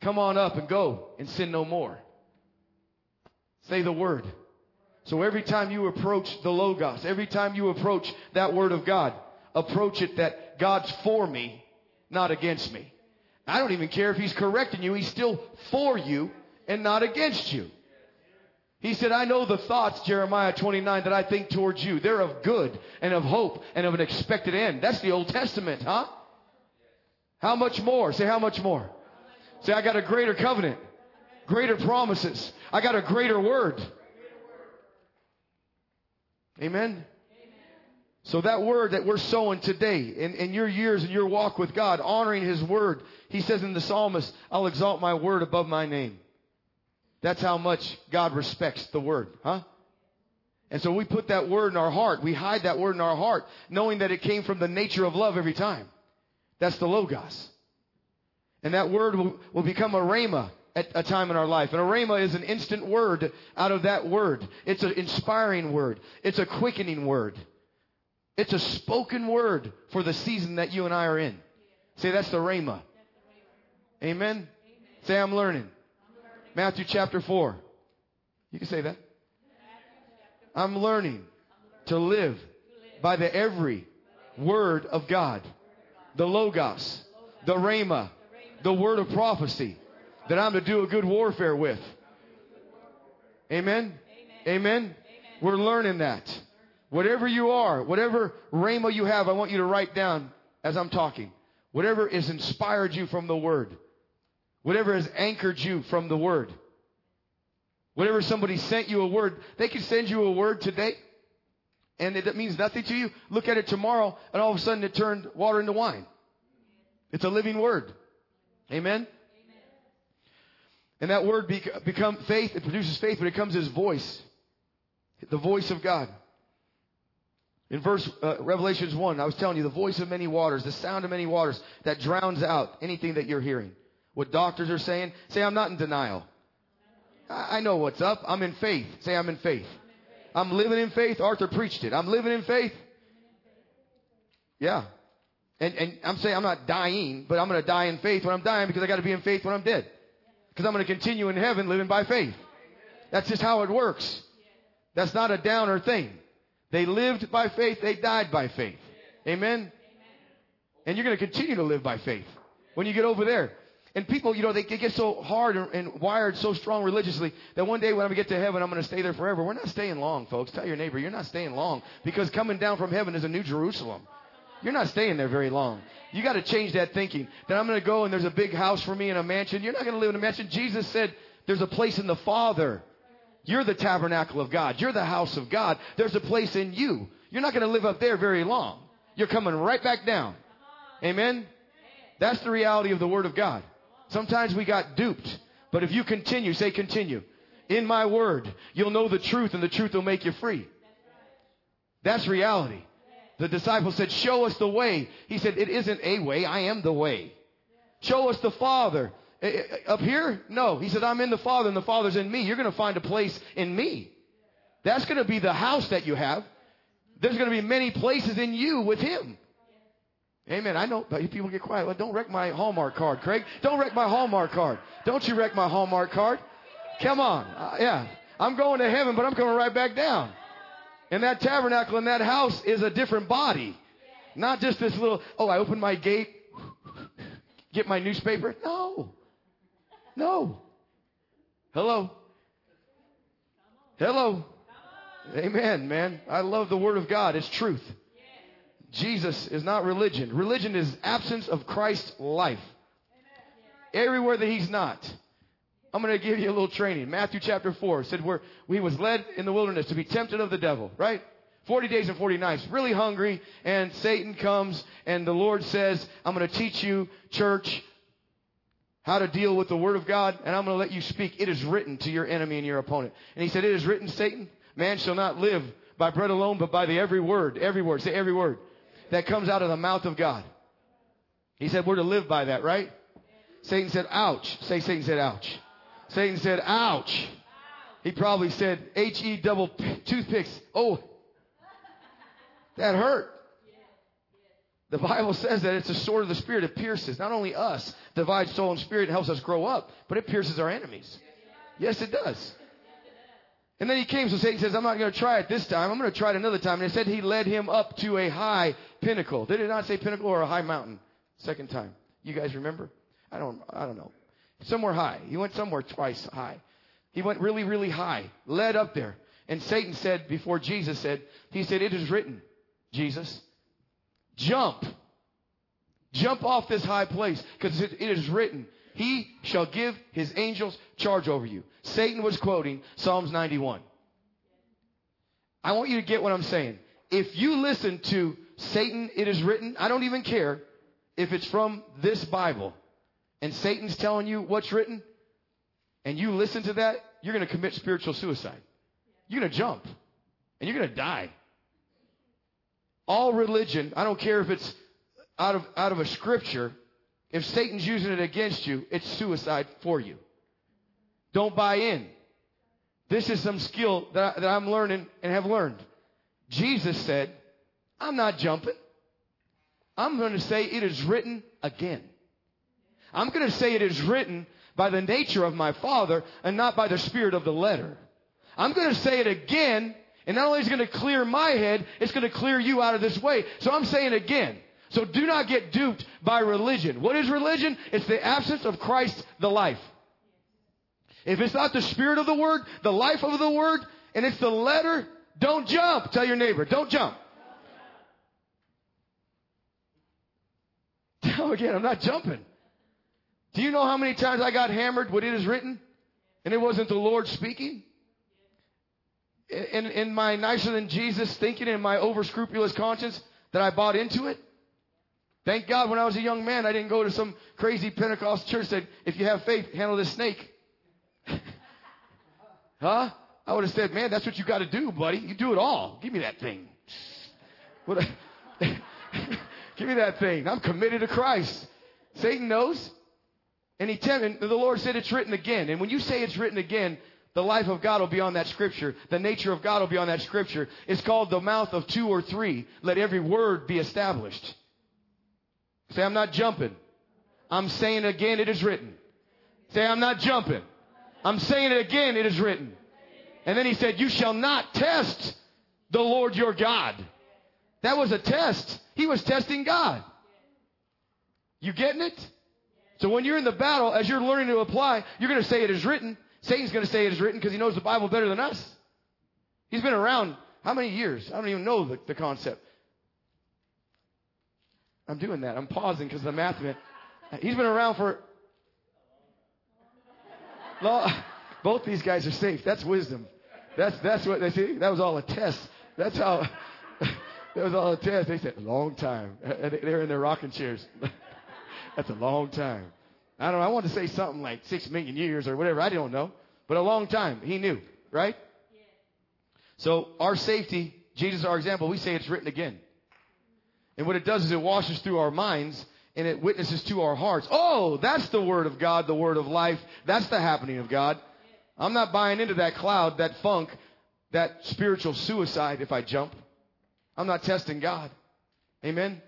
Come on up and go and sin no more. Say the word. So every time you approach the Logos, every time you approach that word of God, approach it that God's for me, not against me. I don't even care if he's correcting you. He's still for you and not against you. He said, I know the thoughts, Jeremiah 29, that I think towards you. They're of good and of hope and of an expected end. That's the Old Testament, huh? How much more? Say, how much more? Say, I got a greater covenant, greater promises. I got a greater word. Amen. So that word that we're sowing today in, in your years and your walk with God, honoring His word, He says in the psalmist, I'll exalt my word above my name. That's how much God respects the word, huh? And so we put that word in our heart. We hide that word in our heart, knowing that it came from the nature of love every time. That's the Logos. And that word will, will become a rhema at a time in our life. And a rhema is an instant word out of that word. It's an inspiring word. It's a quickening word. It's a spoken word for the season that you and I are in. Say that's the rhema. Amen. Say I'm learning. Matthew chapter 4. You can say that. I'm learning to live by the every word of God. The Logos, the Rhema, the word of prophecy that I'm to do a good warfare with. Amen? Amen? We're learning that. Whatever you are, whatever Rhema you have, I want you to write down as I'm talking. Whatever has inspired you from the Word. Whatever has anchored you from the Word. Whatever somebody sent you a word, they could send you a word today and it means nothing to you. Look at it tomorrow and all of a sudden it turned water into wine. It's a living word. Amen? And that word bec- become faith. It produces faith, but it comes as voice. The voice of God. In verse uh, Revelations 1, I was telling you the voice of many waters, the sound of many waters that drowns out anything that you're hearing. What doctors are saying, say I'm not in denial. I know what's up. I'm in faith. Say I'm in faith. I'm living in faith. Arthur preached it. I'm living in faith. Yeah. And, and I'm saying I'm not dying, but I'm going to die in faith when I'm dying because I got to be in faith when I'm dead. Because I'm going to continue in heaven living by faith. That's just how it works. That's not a downer thing. They lived by faith. They died by faith. Amen. And you're going to continue to live by faith when you get over there. And people, you know, they get so hard and, and wired so strong religiously that one day when I get to heaven, I'm going to stay there forever. We're not staying long, folks. Tell your neighbor, you're not staying long because coming down from heaven is a new Jerusalem. You're not staying there very long. You got to change that thinking. That I'm going to go and there's a big house for me and a mansion. You're not going to live in a mansion. Jesus said there's a place in the Father. You're the tabernacle of God. You're the house of God. There's a place in you. You're not going to live up there very long. You're coming right back down. Amen? That's the reality of the Word of God. Sometimes we got duped. But if you continue, say continue. In my Word, you'll know the truth and the truth will make you free. That's reality. The disciple said, Show us the way. He said, It isn't a way, I am the way. Show us the Father. Eh, eh, Up here? No. He said, I'm in the Father and the Father's in me. You're going to find a place in me. That's going to be the house that you have. There's going to be many places in you with Him. Amen. I know, but people get quiet. Well, don't wreck my Hallmark card, Craig. Don't wreck my Hallmark card. Don't you wreck my Hallmark card. Come on. Uh, yeah. I'm going to heaven, but I'm coming right back down. And that tabernacle and that house is a different body. Not just this little, oh, I open my gate, get my newspaper. No. No. Hello. Hello. Amen, man. I love the Word of God. It's truth. Jesus is not religion. Religion is absence of Christ's life. Everywhere that He's not. I'm going to give you a little training. Matthew chapter 4 said where he was led in the wilderness to be tempted of the devil, right? 40 days and 40 nights, really hungry, and Satan comes and the Lord says, I'm going to teach you, church, how to deal with the Word of God, and I'm going to let you speak. It is written to your enemy and your opponent. And he said, It is written, Satan, man shall not live by bread alone, but by the every word, every word, say every word that comes out of the mouth of God. He said we're to live by that, right? Satan said, ouch. Say Satan said, ouch. Satan said, ouch. He probably said, H-E double p- toothpicks. Oh, that hurt. The Bible says that it's a sword of the Spirit. It pierces not only us, divides soul and spirit, and helps us grow up, but it pierces our enemies. Yes, it does. And then he came, so Satan says, I'm not going to try it this time. I'm going to try it another time. And it said he led him up to a high pinnacle. Did it not say pinnacle or a high mountain? Second time. You guys remember? I don't, I don't know. Somewhere high. He went somewhere twice high. He went really, really high, led up there. And Satan said, before Jesus said, he said, it is written, Jesus, jump. Jump off this high place because it, it is written, he shall give his angels charge over you. Satan was quoting Psalms 91. I want you to get what I'm saying. If you listen to Satan, it is written, I don't even care if it's from this Bible, and Satan's telling you what's written, and you listen to that, you're going to commit spiritual suicide. You're going to jump, and you're going to die. All religion, I don't care if it's out of, out of a scripture, if Satan's using it against you, it's suicide for you. Don't buy in. This is some skill that, I, that I'm learning and have learned. Jesus said, I'm not jumping. I'm going to say it is written again. I'm going to say it is written by the nature of my Father and not by the spirit of the letter. I'm going to say it again, and not only is it going to clear my head, it's going to clear you out of this way. So I'm saying again. So do not get duped by religion. What is religion? It's the absence of Christ, the life. If it's not the spirit of the word, the life of the word, and it's the letter, don't jump. Tell your neighbor, don't jump. Tell again, I'm not jumping. Do you know how many times I got hammered when it is written and it wasn't the Lord speaking? In, in my nicer than Jesus thinking in my over scrupulous conscience that I bought into it? Thank God when I was a young man, I didn't go to some crazy Pentecost church that if you have faith, handle this snake. huh? I would have said, man, that's what you got to do, buddy. You do it all. Give me that thing. What a, give me that thing. I'm committed to Christ. Satan knows. And he tempted, the Lord said it's written again. And when you say it's written again, the life of God will be on that scripture. The nature of God will be on that scripture. It's called the mouth of two or three. Let every word be established. Say, I'm not jumping. I'm saying it again, it is written. Say, I'm not jumping. I'm saying it again, it is written. And then he said, You shall not test the Lord your God. That was a test. He was testing God. You getting it? So when you're in the battle, as you're learning to apply, you're going to say it is written. Satan's going to say it is written because he knows the Bible better than us. He's been around how many years? I don't even know the, the concept. I'm doing that. I'm pausing because the math man. He's been around for. Both these guys are safe. That's wisdom. That's that's what they see. That was all a test. That's how. that was all a test. They said long time. They're in their rocking chairs. that's a long time. I don't know. I want to say something like six million years or whatever. I don't know, but a long time. He knew, right? So our safety, Jesus, our example. We say it's written again. And what it does is it washes through our minds and it witnesses to our hearts. Oh, that's the word of God, the word of life. That's the happening of God. I'm not buying into that cloud, that funk, that spiritual suicide if I jump. I'm not testing God. Amen.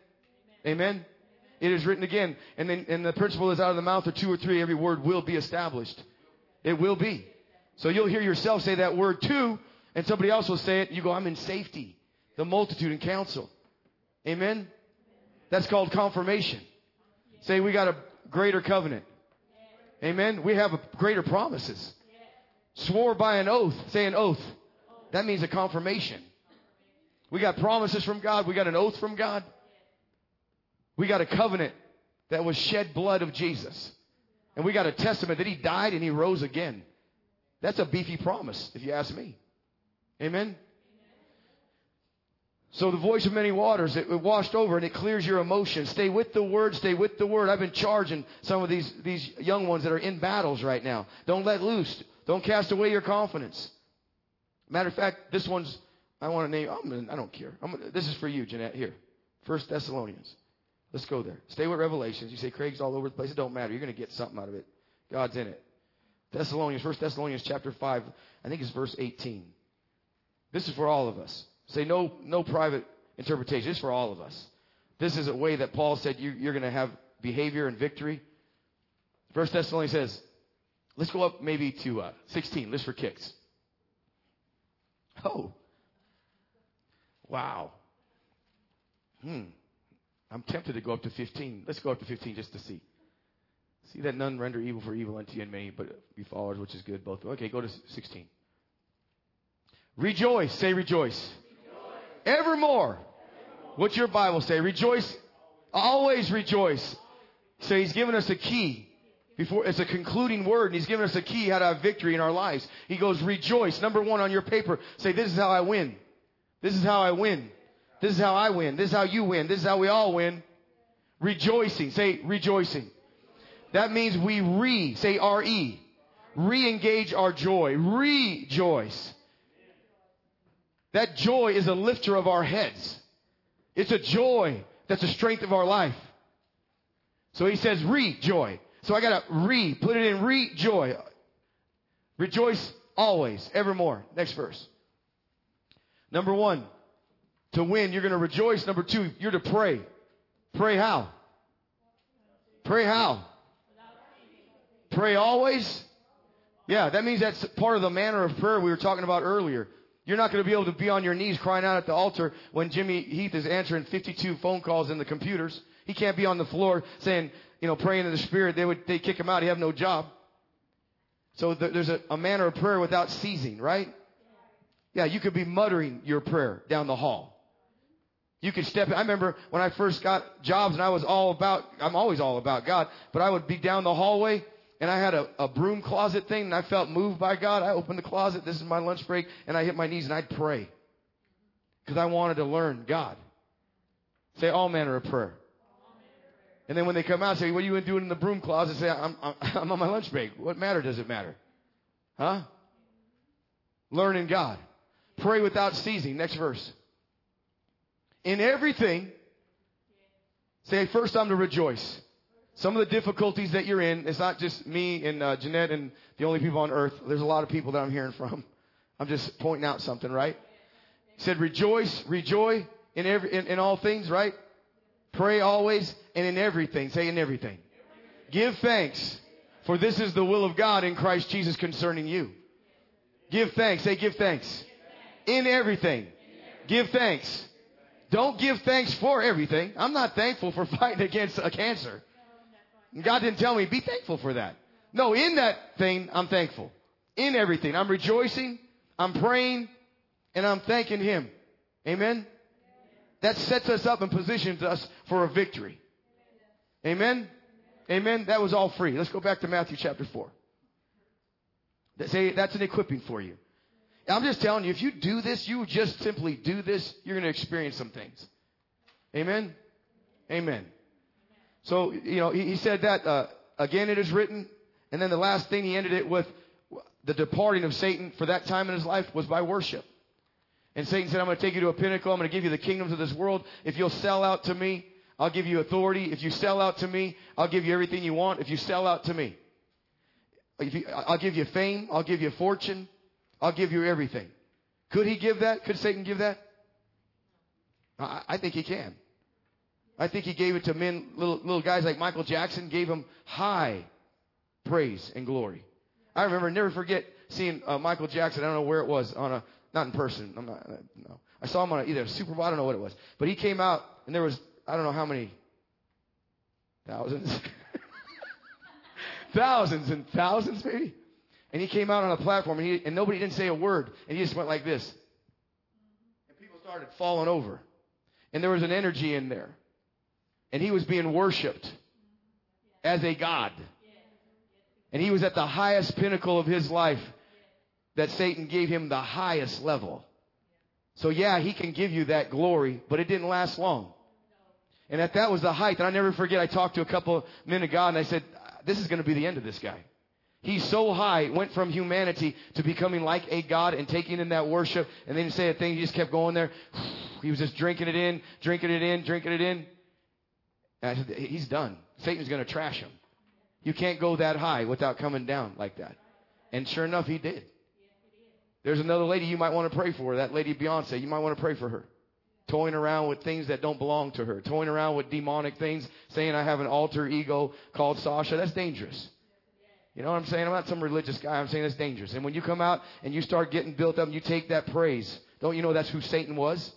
Amen. It is written again. And then, and the principle is out of the mouth of two or three, every word will be established. It will be. So you'll hear yourself say that word too, and somebody else will say it, you go, I'm in safety. The multitude in counsel. Amen? That's called confirmation. Say we got a greater covenant. Amen? We have a greater promises. Swore by an oath. Say an oath. That means a confirmation. We got promises from God. We got an oath from God. We got a covenant that was shed blood of Jesus. And we got a testament that he died and he rose again. That's a beefy promise, if you ask me. Amen? So the voice of many waters, it, it, washed over and it clears your emotions. Stay with the word, stay with the word. I've been charging some of these, these young ones that are in battles right now. Don't let loose. Don't cast away your confidence. Matter of fact, this one's I want to name. I'm I don't care. I'm this is for you, Jeanette. Here, First Thessalonians. Let's go there. Stay with Revelations. You say Craig's all over the place. It don't matter. You're going to get something out of it. God's in it. Thessalonians, First Thessalonians chapter five. I think it's verse 18. This is for all of us. Say no, no private interpretation. It's for all of us. This is a way that Paul said you, you're going to have behavior and victory. First Thessalonians says, let's go up maybe to uh, 16, List for kicks. Oh, wow. Hmm. I'm tempted to go up to 15. Let's go up to 15 just to see. See that none render evil for evil unto you and many, but be followers, which is good both. Okay, go to 16. Rejoice. Say rejoice. Evermore. What's your Bible say? Rejoice. Always rejoice. So he's given us a key. Before it's a concluding word, and he's given us a key how to have victory in our lives. He goes, rejoice. Number one on your paper, say, This is how I win. This is how I win. This is how I win. This is how you win. This is how we all win. Rejoicing. Say rejoicing. That means we re, say R-E, re-engage our joy. Rejoice. That joy is a lifter of our heads. It's a joy that's the strength of our life. So he says re-joy. So I gotta re, put it in re-joy. Rejoice always, evermore. Next verse. Number one, to win, you're gonna rejoice. Number two, you're to pray. Pray how? Pray how? Pray always? Yeah, that means that's part of the manner of prayer we were talking about earlier. You're not going to be able to be on your knees crying out at the altar when Jimmy Heath is answering 52 phone calls in the computers. He can't be on the floor saying, you know, praying in the spirit. They would, they kick him out. He have no job. So th- there's a, a manner of prayer without ceasing, right? Yeah, you could be muttering your prayer down the hall. You could step. I remember when I first got jobs and I was all about. I'm always all about God, but I would be down the hallway and I had a, a broom closet thing and I felt moved by God. I opened the closet. This is my lunch break, and I hit my knees and I'd pray because I wanted to learn God. Say all manner of prayer. And then when they come out, say, "What are you doing in the broom closet?" Say, "I'm I'm, I'm on my lunch break." What matter does it matter? Huh? Learning God. Pray without ceasing. Next verse. In everything, say first I'm to rejoice. Some of the difficulties that you're in, it's not just me and uh, Jeanette and the only people on earth. There's a lot of people that I'm hearing from. I'm just pointing out something, right? He said, rejoice, rejoice in every, in, in all things, right? Pray always and in everything. Say in everything. Give thanks, for this is the will of God in Christ Jesus concerning you. Give thanks. Say give thanks. In everything. Give thanks. Don't give thanks for everything. I'm not thankful for fighting against a cancer. God didn't tell me, be thankful for that. No, in that thing, I'm thankful. In everything. I'm rejoicing, I'm praying, and I'm thanking Him. Amen? That sets us up and positions us for a victory. Amen? Amen? That was all free. Let's go back to Matthew chapter 4. Say that's an equipping for you. I'm just telling you, if you do this, you just simply do this, you're going to experience some things. Amen? Amen. So, you know, he, he said that, uh, again it is written. And then the last thing he ended it with, the departing of Satan for that time in his life was by worship. And Satan said, I'm going to take you to a pinnacle. I'm going to give you the kingdoms of this world. If you'll sell out to me, I'll give you authority. If you sell out to me, I'll give you everything you want. If you sell out to me, you, I'll give you fame. I'll give you fortune. I'll give you everything. Could he give that? Could Satan give that? I, I think he can. I think he gave it to men, little, little guys like Michael Jackson, gave him high praise and glory. I remember, never forget seeing uh, Michael Jackson. I don't know where it was on a, not in person. I'm not, uh, no. I saw him on a, either a Super Bowl. I don't know what it was, but he came out and there was I don't know how many thousands, thousands and thousands maybe. And he came out on a platform and, he, and nobody didn't say a word and he just went like this. And people started falling over. And there was an energy in there. And he was being worshiped as a God. And he was at the highest pinnacle of his life that Satan gave him the highest level. So yeah, he can give you that glory, but it didn't last long. And that that was the height. And I never forget, I talked to a couple men of God and I said, this is going to be the end of this guy. He's so high, went from humanity to becoming like a God and taking in that worship. And then he say a thing, he just kept going there. He was just drinking it in, drinking it in, drinking it in. Said, he's done. Satan's going to trash him. You can't go that high without coming down like that. And sure enough, he did. There's another lady you might want to pray for. That lady Beyonce, you might want to pray for her. Toying around with things that don't belong to her. Toying around with demonic things. Saying I have an alter ego called Sasha. That's dangerous. You know what I'm saying? I'm not some religious guy. I'm saying that's dangerous. And when you come out and you start getting built up and you take that praise, don't you know that's who Satan was?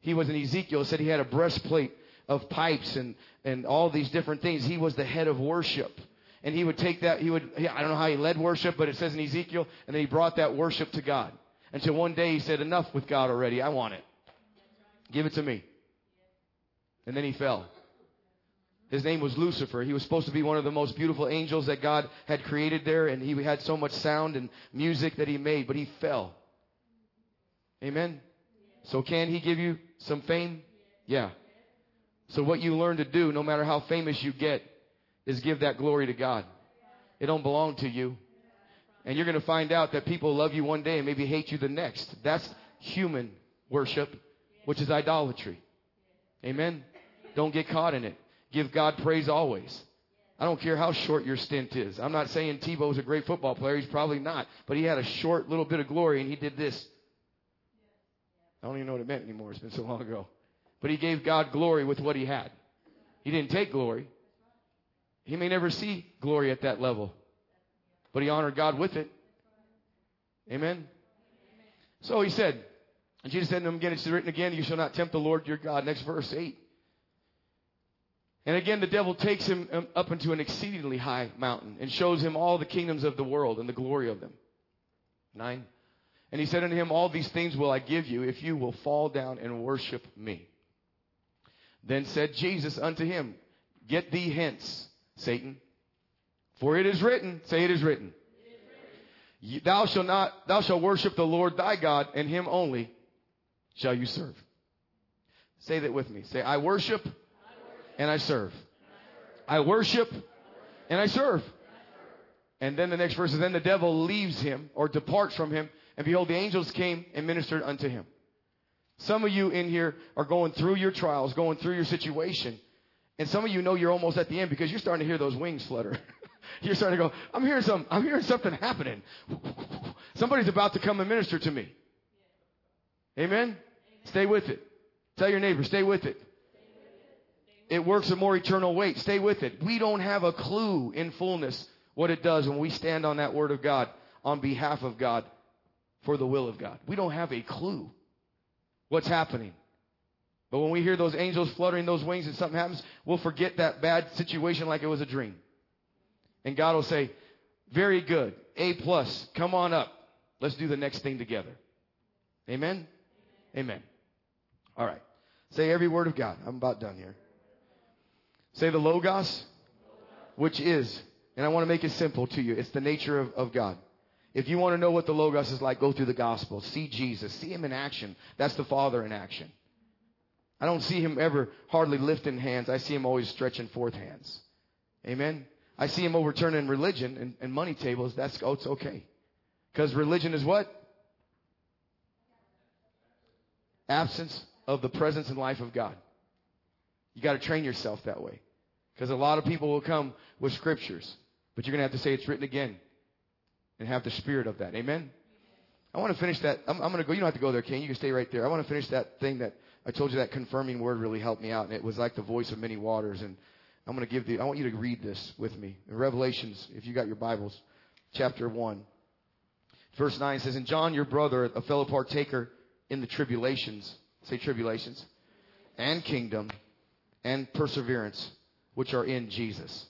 He was in Ezekiel. It said he had a breastplate of pipes and, and all these different things. He was the head of worship. And he would take that, he would, I don't know how he led worship, but it says in Ezekiel, and then he brought that worship to God. Until one day he said, enough with God already. I want it. Give it to me. And then he fell. His name was Lucifer. He was supposed to be one of the most beautiful angels that God had created there, and he had so much sound and music that he made, but he fell. Amen? So can he give you some fame? Yeah. So what you learn to do, no matter how famous you get, is give that glory to God. It don't belong to you. And you're going to find out that people love you one day and maybe hate you the next. That's human worship, which is idolatry. Amen. Don't get caught in it. Give God praise always. I don't care how short your stint is. I'm not saying Tebow's a great football player. He's probably not. But he had a short little bit of glory and he did this. I don't even know what it meant anymore. It's been so long ago. But he gave God glory with what he had. He didn't take glory. He may never see glory at that level. But he honored God with it. Amen. So he said, and Jesus said to him again, it's written again, you shall not tempt the Lord your God. Next verse 8. And again, the devil takes him um, up into an exceedingly high mountain and shows him all the kingdoms of the world and the glory of them. Nine. And he said unto him, All these things will I give you if you will fall down and worship me. Then said Jesus unto him, Get thee hence, Satan. For it is written, say it is written. Ye- Thou shalt not, thou shalt worship the Lord thy God, and him only shall you serve. Say that with me. Say, I worship and I serve. I worship and I serve. And then the next verse is, then the devil leaves him or departs from him, and behold, the angels came and ministered unto him. Some of you in here are going through your trials, going through your situation. And some of you know you're almost at the end because you're starting to hear those wings flutter. you're starting to go, I'm hearing some, I'm hearing something happening. Somebody's about to come and minister to me. Amen? Stay with it. Tell your neighbor, stay with it. It works a more eternal weight. Stay with it. We don't have a clue in fullness what it does when we stand on that word of God on behalf of God for the will of God. We don't have a clue what's happening. But when we hear those angels fluttering those wings and something happens, we'll forget that bad situation like it was a dream. And God will say, very good. A plus. Come on up. Let's do the next thing together. Amen? Amen. All right. Say every word of God. I'm about done here. Say the Logos, which is, and I want to make it simple to you. It's the nature of, of God. If you want to know what the Logos is like, go through the Gospel. See Jesus. See Him in action. That's the Father in action. I don't see Him ever hardly lifting hands. I see Him always stretching forth hands. Amen? I see Him overturning religion and, and money tables. That's, oh, it's okay. Because religion is what? Absence of the presence and life of God. You got to train yourself that way. Because a lot of people will come with scriptures, but you're going to have to say it's written again and have the spirit of that. Amen? I want to finish that. I'm, I'm going to go. You don't have to go there, King. You can stay right there. I want to finish that thing that I told you that confirming word really helped me out, and it was like the voice of many waters. And I'm going to give the, I want you to read this with me. In Revelations, if you got your Bibles, chapter 1. Verse 9 says, And John, your brother, a fellow partaker in the tribulations, say tribulations, and kingdom, and perseverance, which are in Jesus.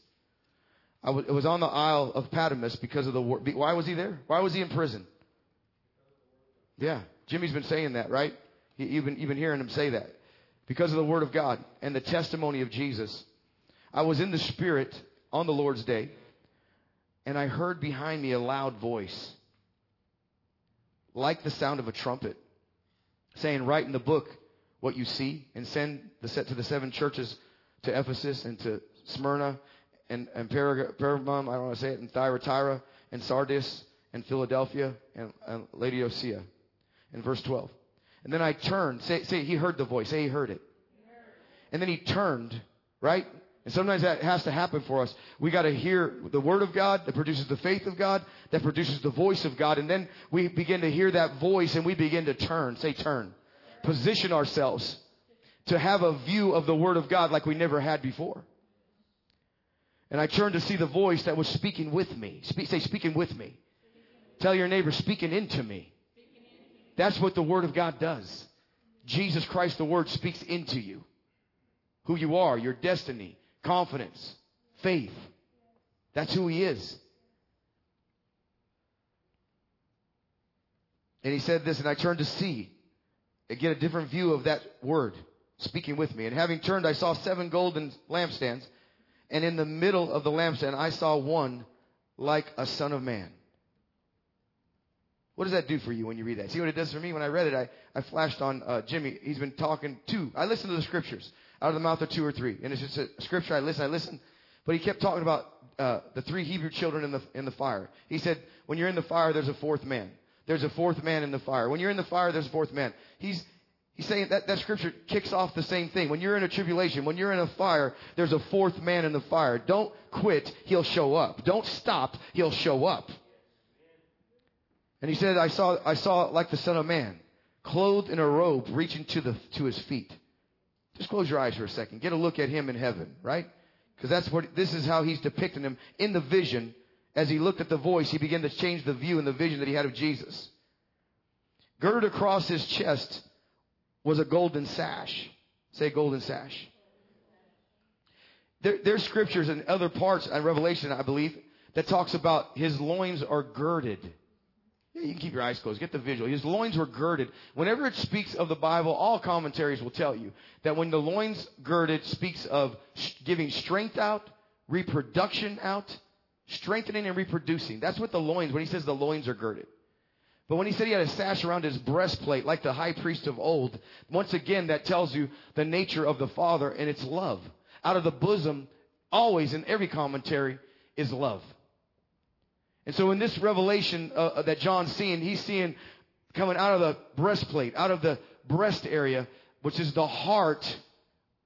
It was on the Isle of Patmos because of the word. Why was he there? Why was he in prison? Yeah, Jimmy's been saying that, right? He, you've, been, you've been hearing him say that. Because of the Word of God and the testimony of Jesus. I was in the Spirit on the Lord's day, and I heard behind me a loud voice, like the sound of a trumpet, saying, Write in the book what you see, and send the set to the seven churches to Ephesus and to Smyrna and, and Perga- Pergamum, I don't want to say it, and Thyatira, and Sardis, and Philadelphia, and, and Laodicea. In verse 12. And then I turned. Say, say he heard the voice. Say he heard it. And then he turned, right? And sometimes that has to happen for us. We got to hear the word of God that produces the faith of God, that produces the voice of God. And then we begin to hear that voice and we begin to turn. Say turn. Position ourselves to have a view of the word of God like we never had before. And I turned to see the voice that was speaking with me. Speak, say, speaking with me. Tell your neighbor, speaking into me. That's what the Word of God does. Jesus Christ, the Word, speaks into you. Who you are, your destiny, confidence, faith. That's who He is. And He said this, and I turned to see and get a different view of that Word speaking with me. And having turned, I saw seven golden lampstands. And in the middle of the lampstand, I saw one like a son of man. What does that do for you when you read that? See what it does for me? When I read it, I, I flashed on uh, Jimmy. He's been talking two. I listened to the scriptures out of the mouth of two or three. And it's just a scripture. I listen, I listen. But he kept talking about uh, the three Hebrew children in the, in the fire. He said, when you're in the fire, there's a fourth man. There's a fourth man in the fire. When you're in the fire, there's a fourth man. He's, he's saying that, that scripture kicks off the same thing. When you're in a tribulation, when you're in a fire, there's a fourth man in the fire. Don't quit. He'll show up. Don't stop. He'll show up. And he said, I saw, I saw like the Son of Man, clothed in a robe reaching to, the, to his feet. Just close your eyes for a second. Get a look at him in heaven, right? Because that's what, this is how he's depicting him in the vision. As he looked at the voice, he began to change the view and the vision that he had of Jesus. Girded across his chest was a golden sash. Say golden sash. There, there's scriptures in other parts in Revelation, I believe, that talks about his loins are girded. Yeah, you can keep your eyes closed. Get the visual. His loins were girded. Whenever it speaks of the Bible, all commentaries will tell you that when the loins girded speaks of sh- giving strength out, reproduction out, strengthening and reproducing. That's what the loins, when he says the loins are girded. But when he said he had a sash around his breastplate like the high priest of old, once again that tells you the nature of the Father and its love. Out of the bosom, always in every commentary, is love. And so in this revelation uh, that John's seeing, he's seeing coming out of the breastplate, out of the breast area, which is the heart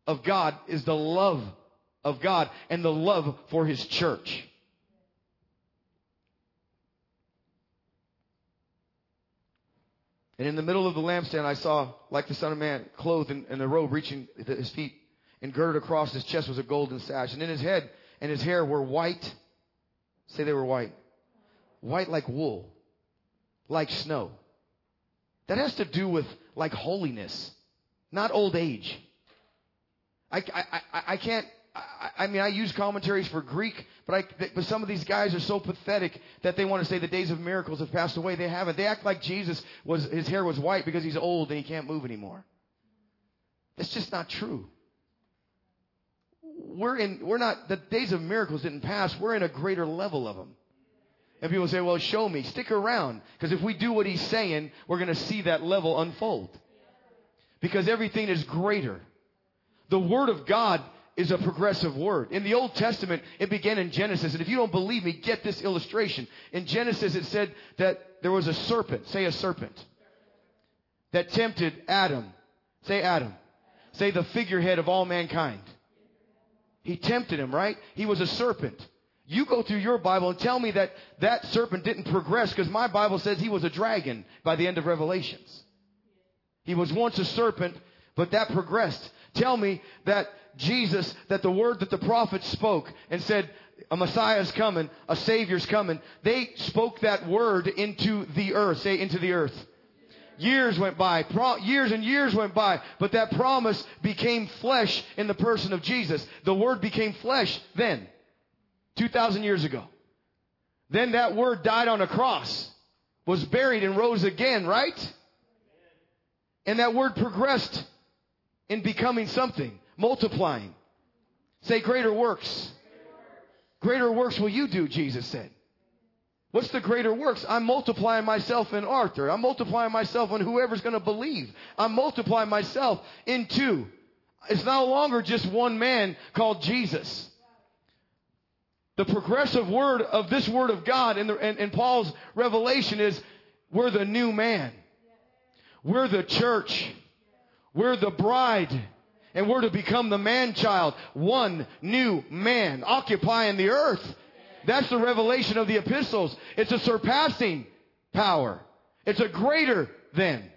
of God, is the love of God and the love for his church. And in the middle of the lampstand, I saw, like the Son of Man, clothed in, in a robe reaching to his feet, and girded across his chest was a golden sash. And in his head and his hair were white. Say they were white. White like wool, like snow. That has to do with like holiness, not old age. I, I, I, I can't, I, I mean, I use commentaries for Greek, but, I, but some of these guys are so pathetic that they want to say the days of miracles have passed away. They haven't. They act like Jesus was, his hair was white because he's old and he can't move anymore. That's just not true. We're in, we're not, the days of miracles didn't pass. We're in a greater level of them. And people say, well, show me. Stick around. Because if we do what he's saying, we're going to see that level unfold. Because everything is greater. The Word of God is a progressive word. In the Old Testament, it began in Genesis. And if you don't believe me, get this illustration. In Genesis, it said that there was a serpent. Say a serpent. That tempted Adam. Say Adam. Say the figurehead of all mankind. He tempted him, right? He was a serpent. You go through your Bible and tell me that that serpent didn't progress because my Bible says he was a dragon by the end of Revelations. He was once a serpent, but that progressed. Tell me that Jesus, that the word that the prophets spoke and said, a Messiah's coming, a Savior's coming, they spoke that word into the earth. Say, into the earth. Years went by, pro- years and years went by, but that promise became flesh in the person of Jesus. The word became flesh then. 2,000 years ago. Then that word died on a cross, was buried and rose again, right? And that word progressed in becoming something, multiplying. Say greater works. Greater works will you do, Jesus said. What's the greater works? I'm multiplying myself in Arthur. I'm multiplying myself in whoever's going to believe. I'm multiplying myself into. It's no longer just one man called Jesus. The progressive word of this word of God in, the, and, and Paul's revelation is we're the new man. We're the church. We're the bride. And we're to become the man child. One new man occupying the earth. That's the revelation of the epistles. It's a surpassing power. It's a greater than.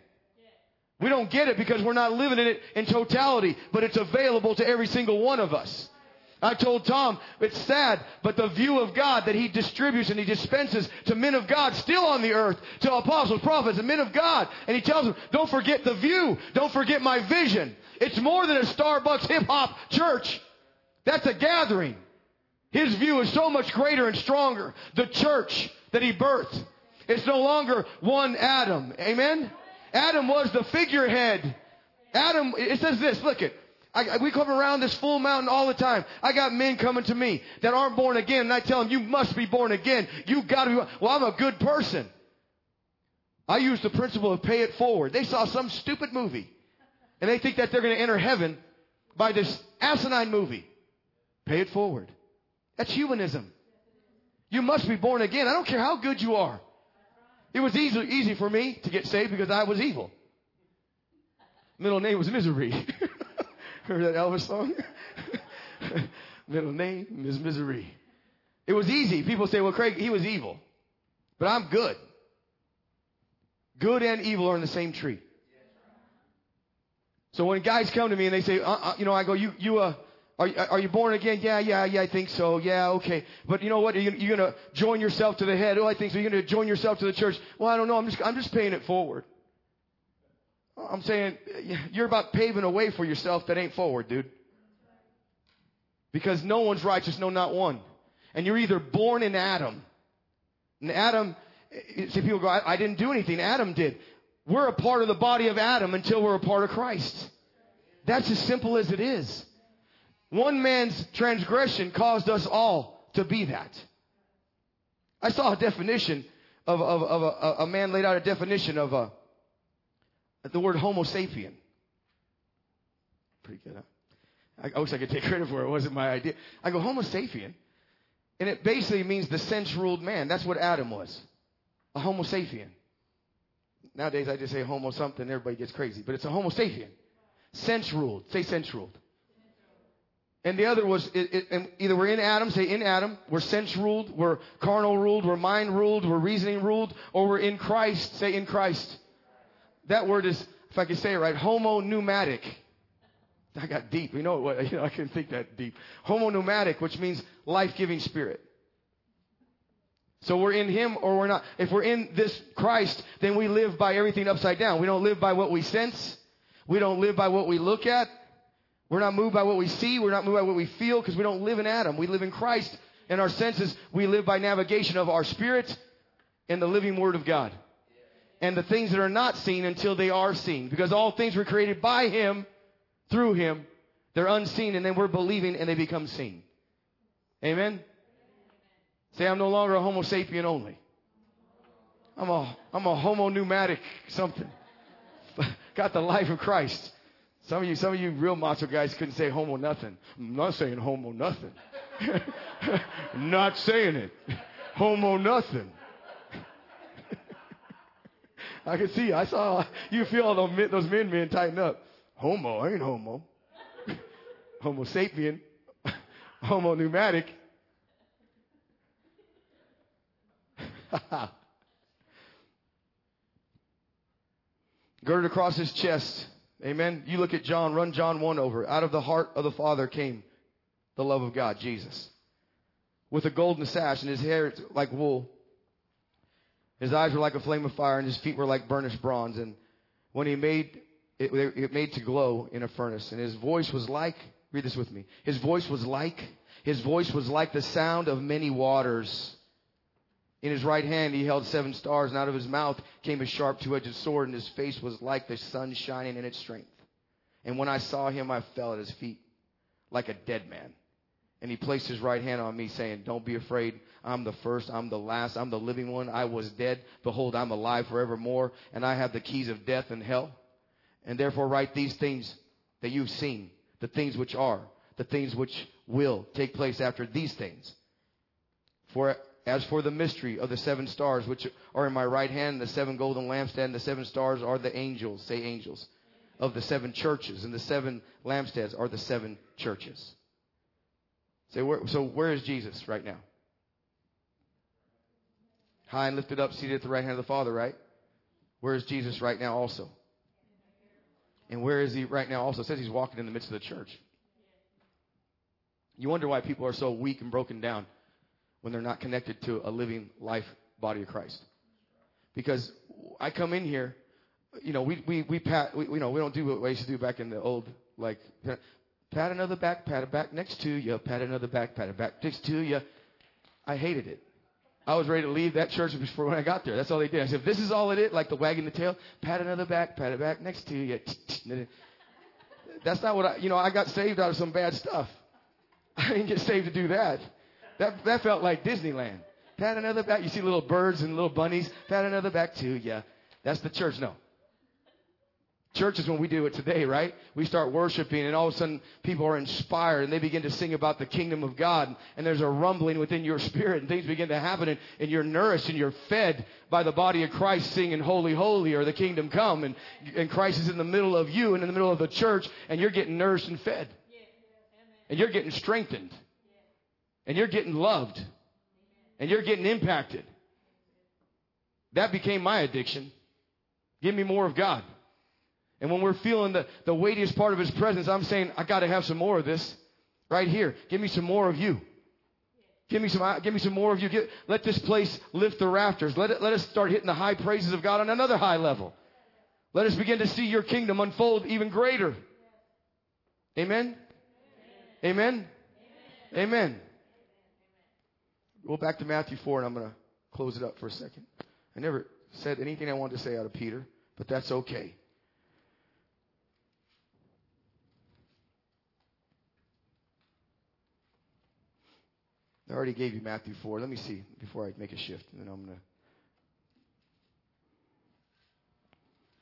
We don't get it because we're not living in it in totality, but it's available to every single one of us. I told Tom, it's sad, but the view of God that He distributes and He dispenses to men of God still on the earth, to apostles, prophets, and men of God. And He tells them, don't forget the view. Don't forget my vision. It's more than a Starbucks hip hop church. That's a gathering. His view is so much greater and stronger. The church that He birthed. It's no longer one Adam. Amen? Adam was the figurehead. Adam, it says this, look it. I, we come around this full mountain all the time. I got men coming to me that aren't born again, and I tell them, you must be born again. You gotta be, well, I'm a good person. I use the principle of pay it forward. They saw some stupid movie, and they think that they're gonna enter heaven by this asinine movie. Pay it forward. That's humanism. You must be born again. I don't care how good you are. It was easy, easy for me to get saved because I was evil. Middle name was Misery. Heard that Elvis song? Middle name is Misery. It was easy. People say, well, Craig, he was evil. But I'm good. Good and evil are in the same tree. So when guys come to me and they say, uh, uh, you know, I go, you, you, uh, are, are you born again? Yeah, yeah, yeah, I think so. Yeah, okay. But you know what? Are you, you're going to join yourself to the head? Oh, I think so. You're going to join yourself to the church? Well, I don't know. I'm just, I'm just paying it forward. I'm saying you're about paving a way for yourself that ain't forward, dude. Because no one's righteous, no, not one. And you're either born in Adam. And Adam, see, people go, I, I didn't do anything. Adam did. We're a part of the body of Adam until we're a part of Christ. That's as simple as it is. One man's transgression caused us all to be that. I saw a definition of, of, of a, a man laid out a definition of a, the word Homo sapien. Pretty good, huh? I, I wish I could take credit for it. It wasn't my idea. I go, Homo sapien. And it basically means the sense ruled man. That's what Adam was. A Homo sapien. Nowadays I just say Homo something, everybody gets crazy. But it's a Homo sapien. Sense ruled. Say sense ruled. And the other was it, it, and either we're in Adam, say in Adam, we're sense ruled, we're carnal ruled, we're mind ruled, we're reasoning ruled, or we're in Christ, say in Christ. That word is, if I can say it right, homo pneumatic. I got deep. You know? You know, I couldn't think that deep. Homo pneumatic, which means life-giving spirit. So we're in Him or we're not. If we're in this Christ, then we live by everything upside down. We don't live by what we sense. We don't live by what we look at. We're not moved by what we see. We're not moved by what we feel because we don't live in Adam. We live in Christ. In our senses, we live by navigation of our spirit and the living Word of God. And the things that are not seen until they are seen. Because all things were created by Him, through Him. They're unseen and then we're believing and they become seen. Amen? Say, I'm no longer a Homo sapien only. I'm a, I'm a Homo pneumatic something. Got the life of Christ. Some of you, some of you real macho guys couldn't say homo nothing. I'm not saying homo nothing. not saying it. Homo nothing. I can see. I saw. You feel all those men, those men men tighten up. Homo, I ain't homo. homo sapien. homo pneumatic. Girded across his chest Amen. You look at John, run John 1 over. Out of the heart of the Father came the love of God, Jesus. With a golden sash and his hair like wool. His eyes were like a flame of fire and his feet were like burnished bronze. And when he made it, it made to glow in a furnace. And his voice was like, read this with me. His voice was like, his voice was like the sound of many waters. In his right hand he held seven stars, and out of his mouth came a sharp two-edged sword, and his face was like the sun shining in its strength. And when I saw him, I fell at his feet like a dead man. And he placed his right hand on me, saying, Don't be afraid. I'm the first, I'm the last, I'm the living one. I was dead. Behold, I'm alive forevermore, and I have the keys of death and hell. And therefore write these things that you've seen, the things which are, the things which will take place after these things. For as for the mystery of the seven stars which are in my right hand, the seven golden lampstands, the seven stars are the angels, say angels, of the seven churches, and the seven lampstands are the seven churches. Say where, so where is Jesus right now? High and lifted up, seated at the right hand of the Father, right? Where is Jesus right now also? And where is he right now also? It says he's walking in the midst of the church. You wonder why people are so weak and broken down when they're not connected to a living life body of Christ. Because I come in here, you know, we we we pat, we, you know, we don't do what we used to do back in the old like pat another back, pat a back next to you, pat another back, pat a back next to you. I hated it. I was ready to leave that church before when I got there. That's all they did. I said, this is all it is, like the wagging the tail, pat another back, pat it back next to you. That's not what I, you know, I got saved out of some bad stuff. I didn't get saved to do that. That, that felt like Disneyland. Pat another back. You see little birds and little bunnies. Pat another back to you. That's the church. No. Church is when we do it today, right? We start worshiping and all of a sudden people are inspired and they begin to sing about the kingdom of God and there's a rumbling within your spirit and things begin to happen and, and you're nourished and you're fed by the body of Christ singing holy, holy or the kingdom come and, and Christ is in the middle of you and in the middle of the church and you're getting nourished and fed. And you're getting strengthened. And you're getting loved. And you're getting impacted. That became my addiction. Give me more of God. And when we're feeling the, the weightiest part of His presence, I'm saying, I got to have some more of this right here. Give me some more of you. Give me some, give me some more of you. Get, let this place lift the rafters. Let it, let us start hitting the high praises of God on another high level. Let us begin to see your kingdom unfold even greater. Amen? Amen? Amen. Go back to Matthew 4 and I'm going to close it up for a second. I never said anything I wanted to say out of Peter, but that's okay. I already gave you Matthew 4. Let me see before I make a shift, and then I'm going to.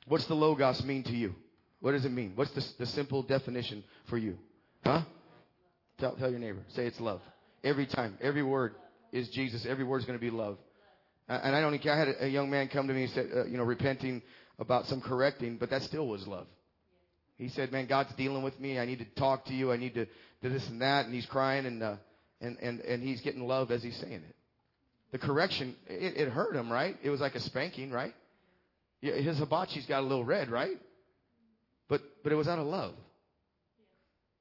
What's the Logos mean to you? What does it mean? What's the, the simple definition for you? Huh? Tell, tell your neighbor. Say it's love. Every time. Every word is Jesus. Every word is going to be love. And I don't care. I had a, a young man come to me and said, uh, you know, repenting about some correcting, but that still was love. He said, man, God's dealing with me. I need to talk to you. I need to do this and that. And he's crying and, uh, and, and, and he's getting love as he's saying it. The correction, it, it hurt him, right? It was like a spanking, right? His hibachi's got a little red, right? But, but it was out of love.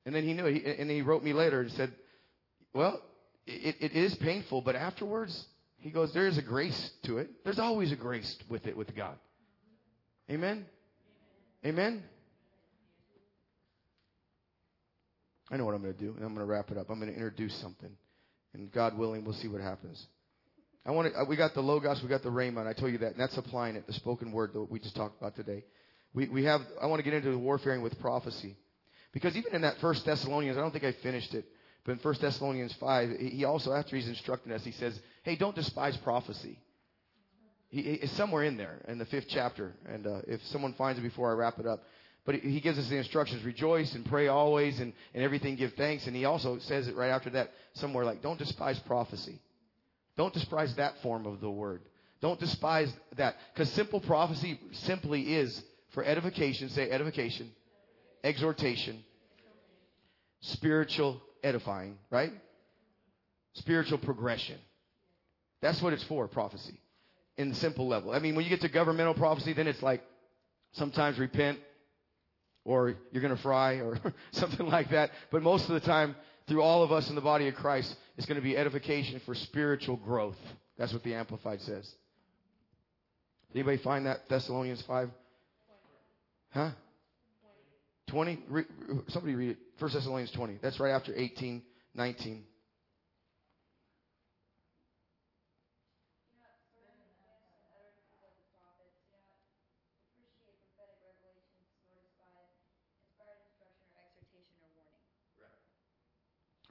And then he knew it. And he wrote me later and said, well, it, it is painful, but afterwards, he goes, there is a grace to it. There's always a grace with it with God. Amen? Amen? I know what I'm going to do, and I'm going to wrap it up. I'm going to introduce something. And God willing, we'll see what happens. I want to, we got the Logos, we got the Rhema. I told you that. And that's applying it, the spoken word that we just talked about today. We, we have, I want to get into the warfaring with prophecy. Because even in that first Thessalonians, I don't think I finished it, but in First Thessalonians 5, he also, after he's instructing us, he says, hey, don't despise prophecy. He, it's somewhere in there, in the fifth chapter. And uh, if someone finds it before I wrap it up. But he gives us the instructions, rejoice and pray always and, and everything give thanks. And he also says it right after that somewhere like, don't despise prophecy. Don't despise that form of the word. Don't despise that. Because simple prophecy simply is for edification, say edification, exhortation, spiritual edifying, right? Spiritual progression. That's what it's for, prophecy. In simple level. I mean, when you get to governmental prophecy, then it's like sometimes repent or you're going to fry or something like that. But most of the time, through all of us in the body of Christ, it's going to be edification for spiritual growth. That's what the Amplified says. Anybody find that Thessalonians 5? Huh? 20? Re, somebody read it. 1 Thessalonians 20. That's right after 18, 19.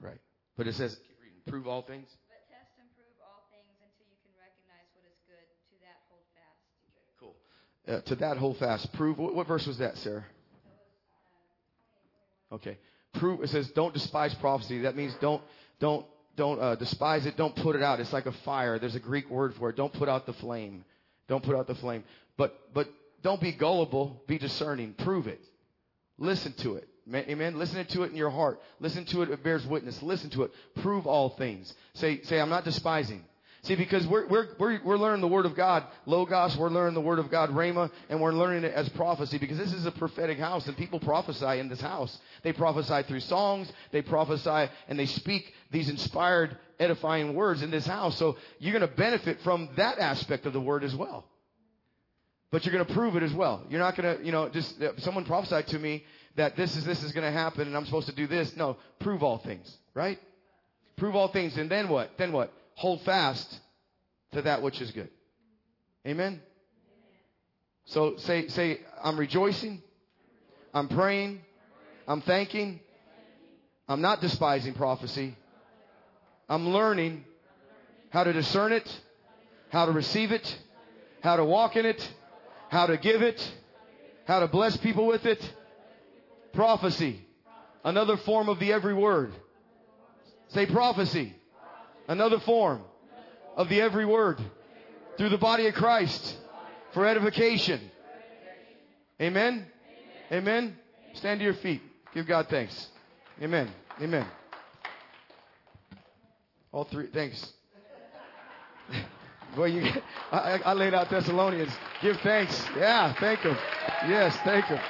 Right. But it says, keep reading, prove all things. But test and prove all things until you can recognize what is good. To that hold fast. Cool. Uh, to that hold fast. Prove. What, what verse was that, Sarah? Okay. Prove. It says, don't despise prophecy. That means don't don't don't uh, despise it. Don't put it out. It's like a fire. There's a Greek word for it. Don't put out the flame. Don't put out the flame. But but don't be gullible. Be discerning. Prove it. Listen to it. Amen. Listen to it in your heart. Listen to it. It bears witness. Listen to it. Prove all things. Say say I'm not despising. See, because we're, we're, we're, we're learning the Word of God, Logos, we're learning the Word of God, Rhema, and we're learning it as prophecy because this is a prophetic house and people prophesy in this house. They prophesy through songs, they prophesy and they speak these inspired, edifying words in this house. So you're going to benefit from that aspect of the Word as well. But you're going to prove it as well. You're not going to, you know, just, uh, someone prophesied to me that this is, this is going to happen and I'm supposed to do this. No, prove all things, right? Prove all things. And then what? Then what? Hold fast to that which is good. Amen? So say, say, I'm rejoicing. I'm praying. I'm thanking. I'm not despising prophecy. I'm learning how to discern it, how to receive it, how to walk in it, how to give it, how to bless people with it. Prophecy. Another form of the every word. Say prophecy. Another form of the every word through the body of Christ for edification. Amen. Amen. Stand to your feet. Give God thanks. Amen. Amen. All three. Thanks. Boy, you, I, I laid out Thessalonians. Give thanks. Yeah, thank Him. Yes, thank Him.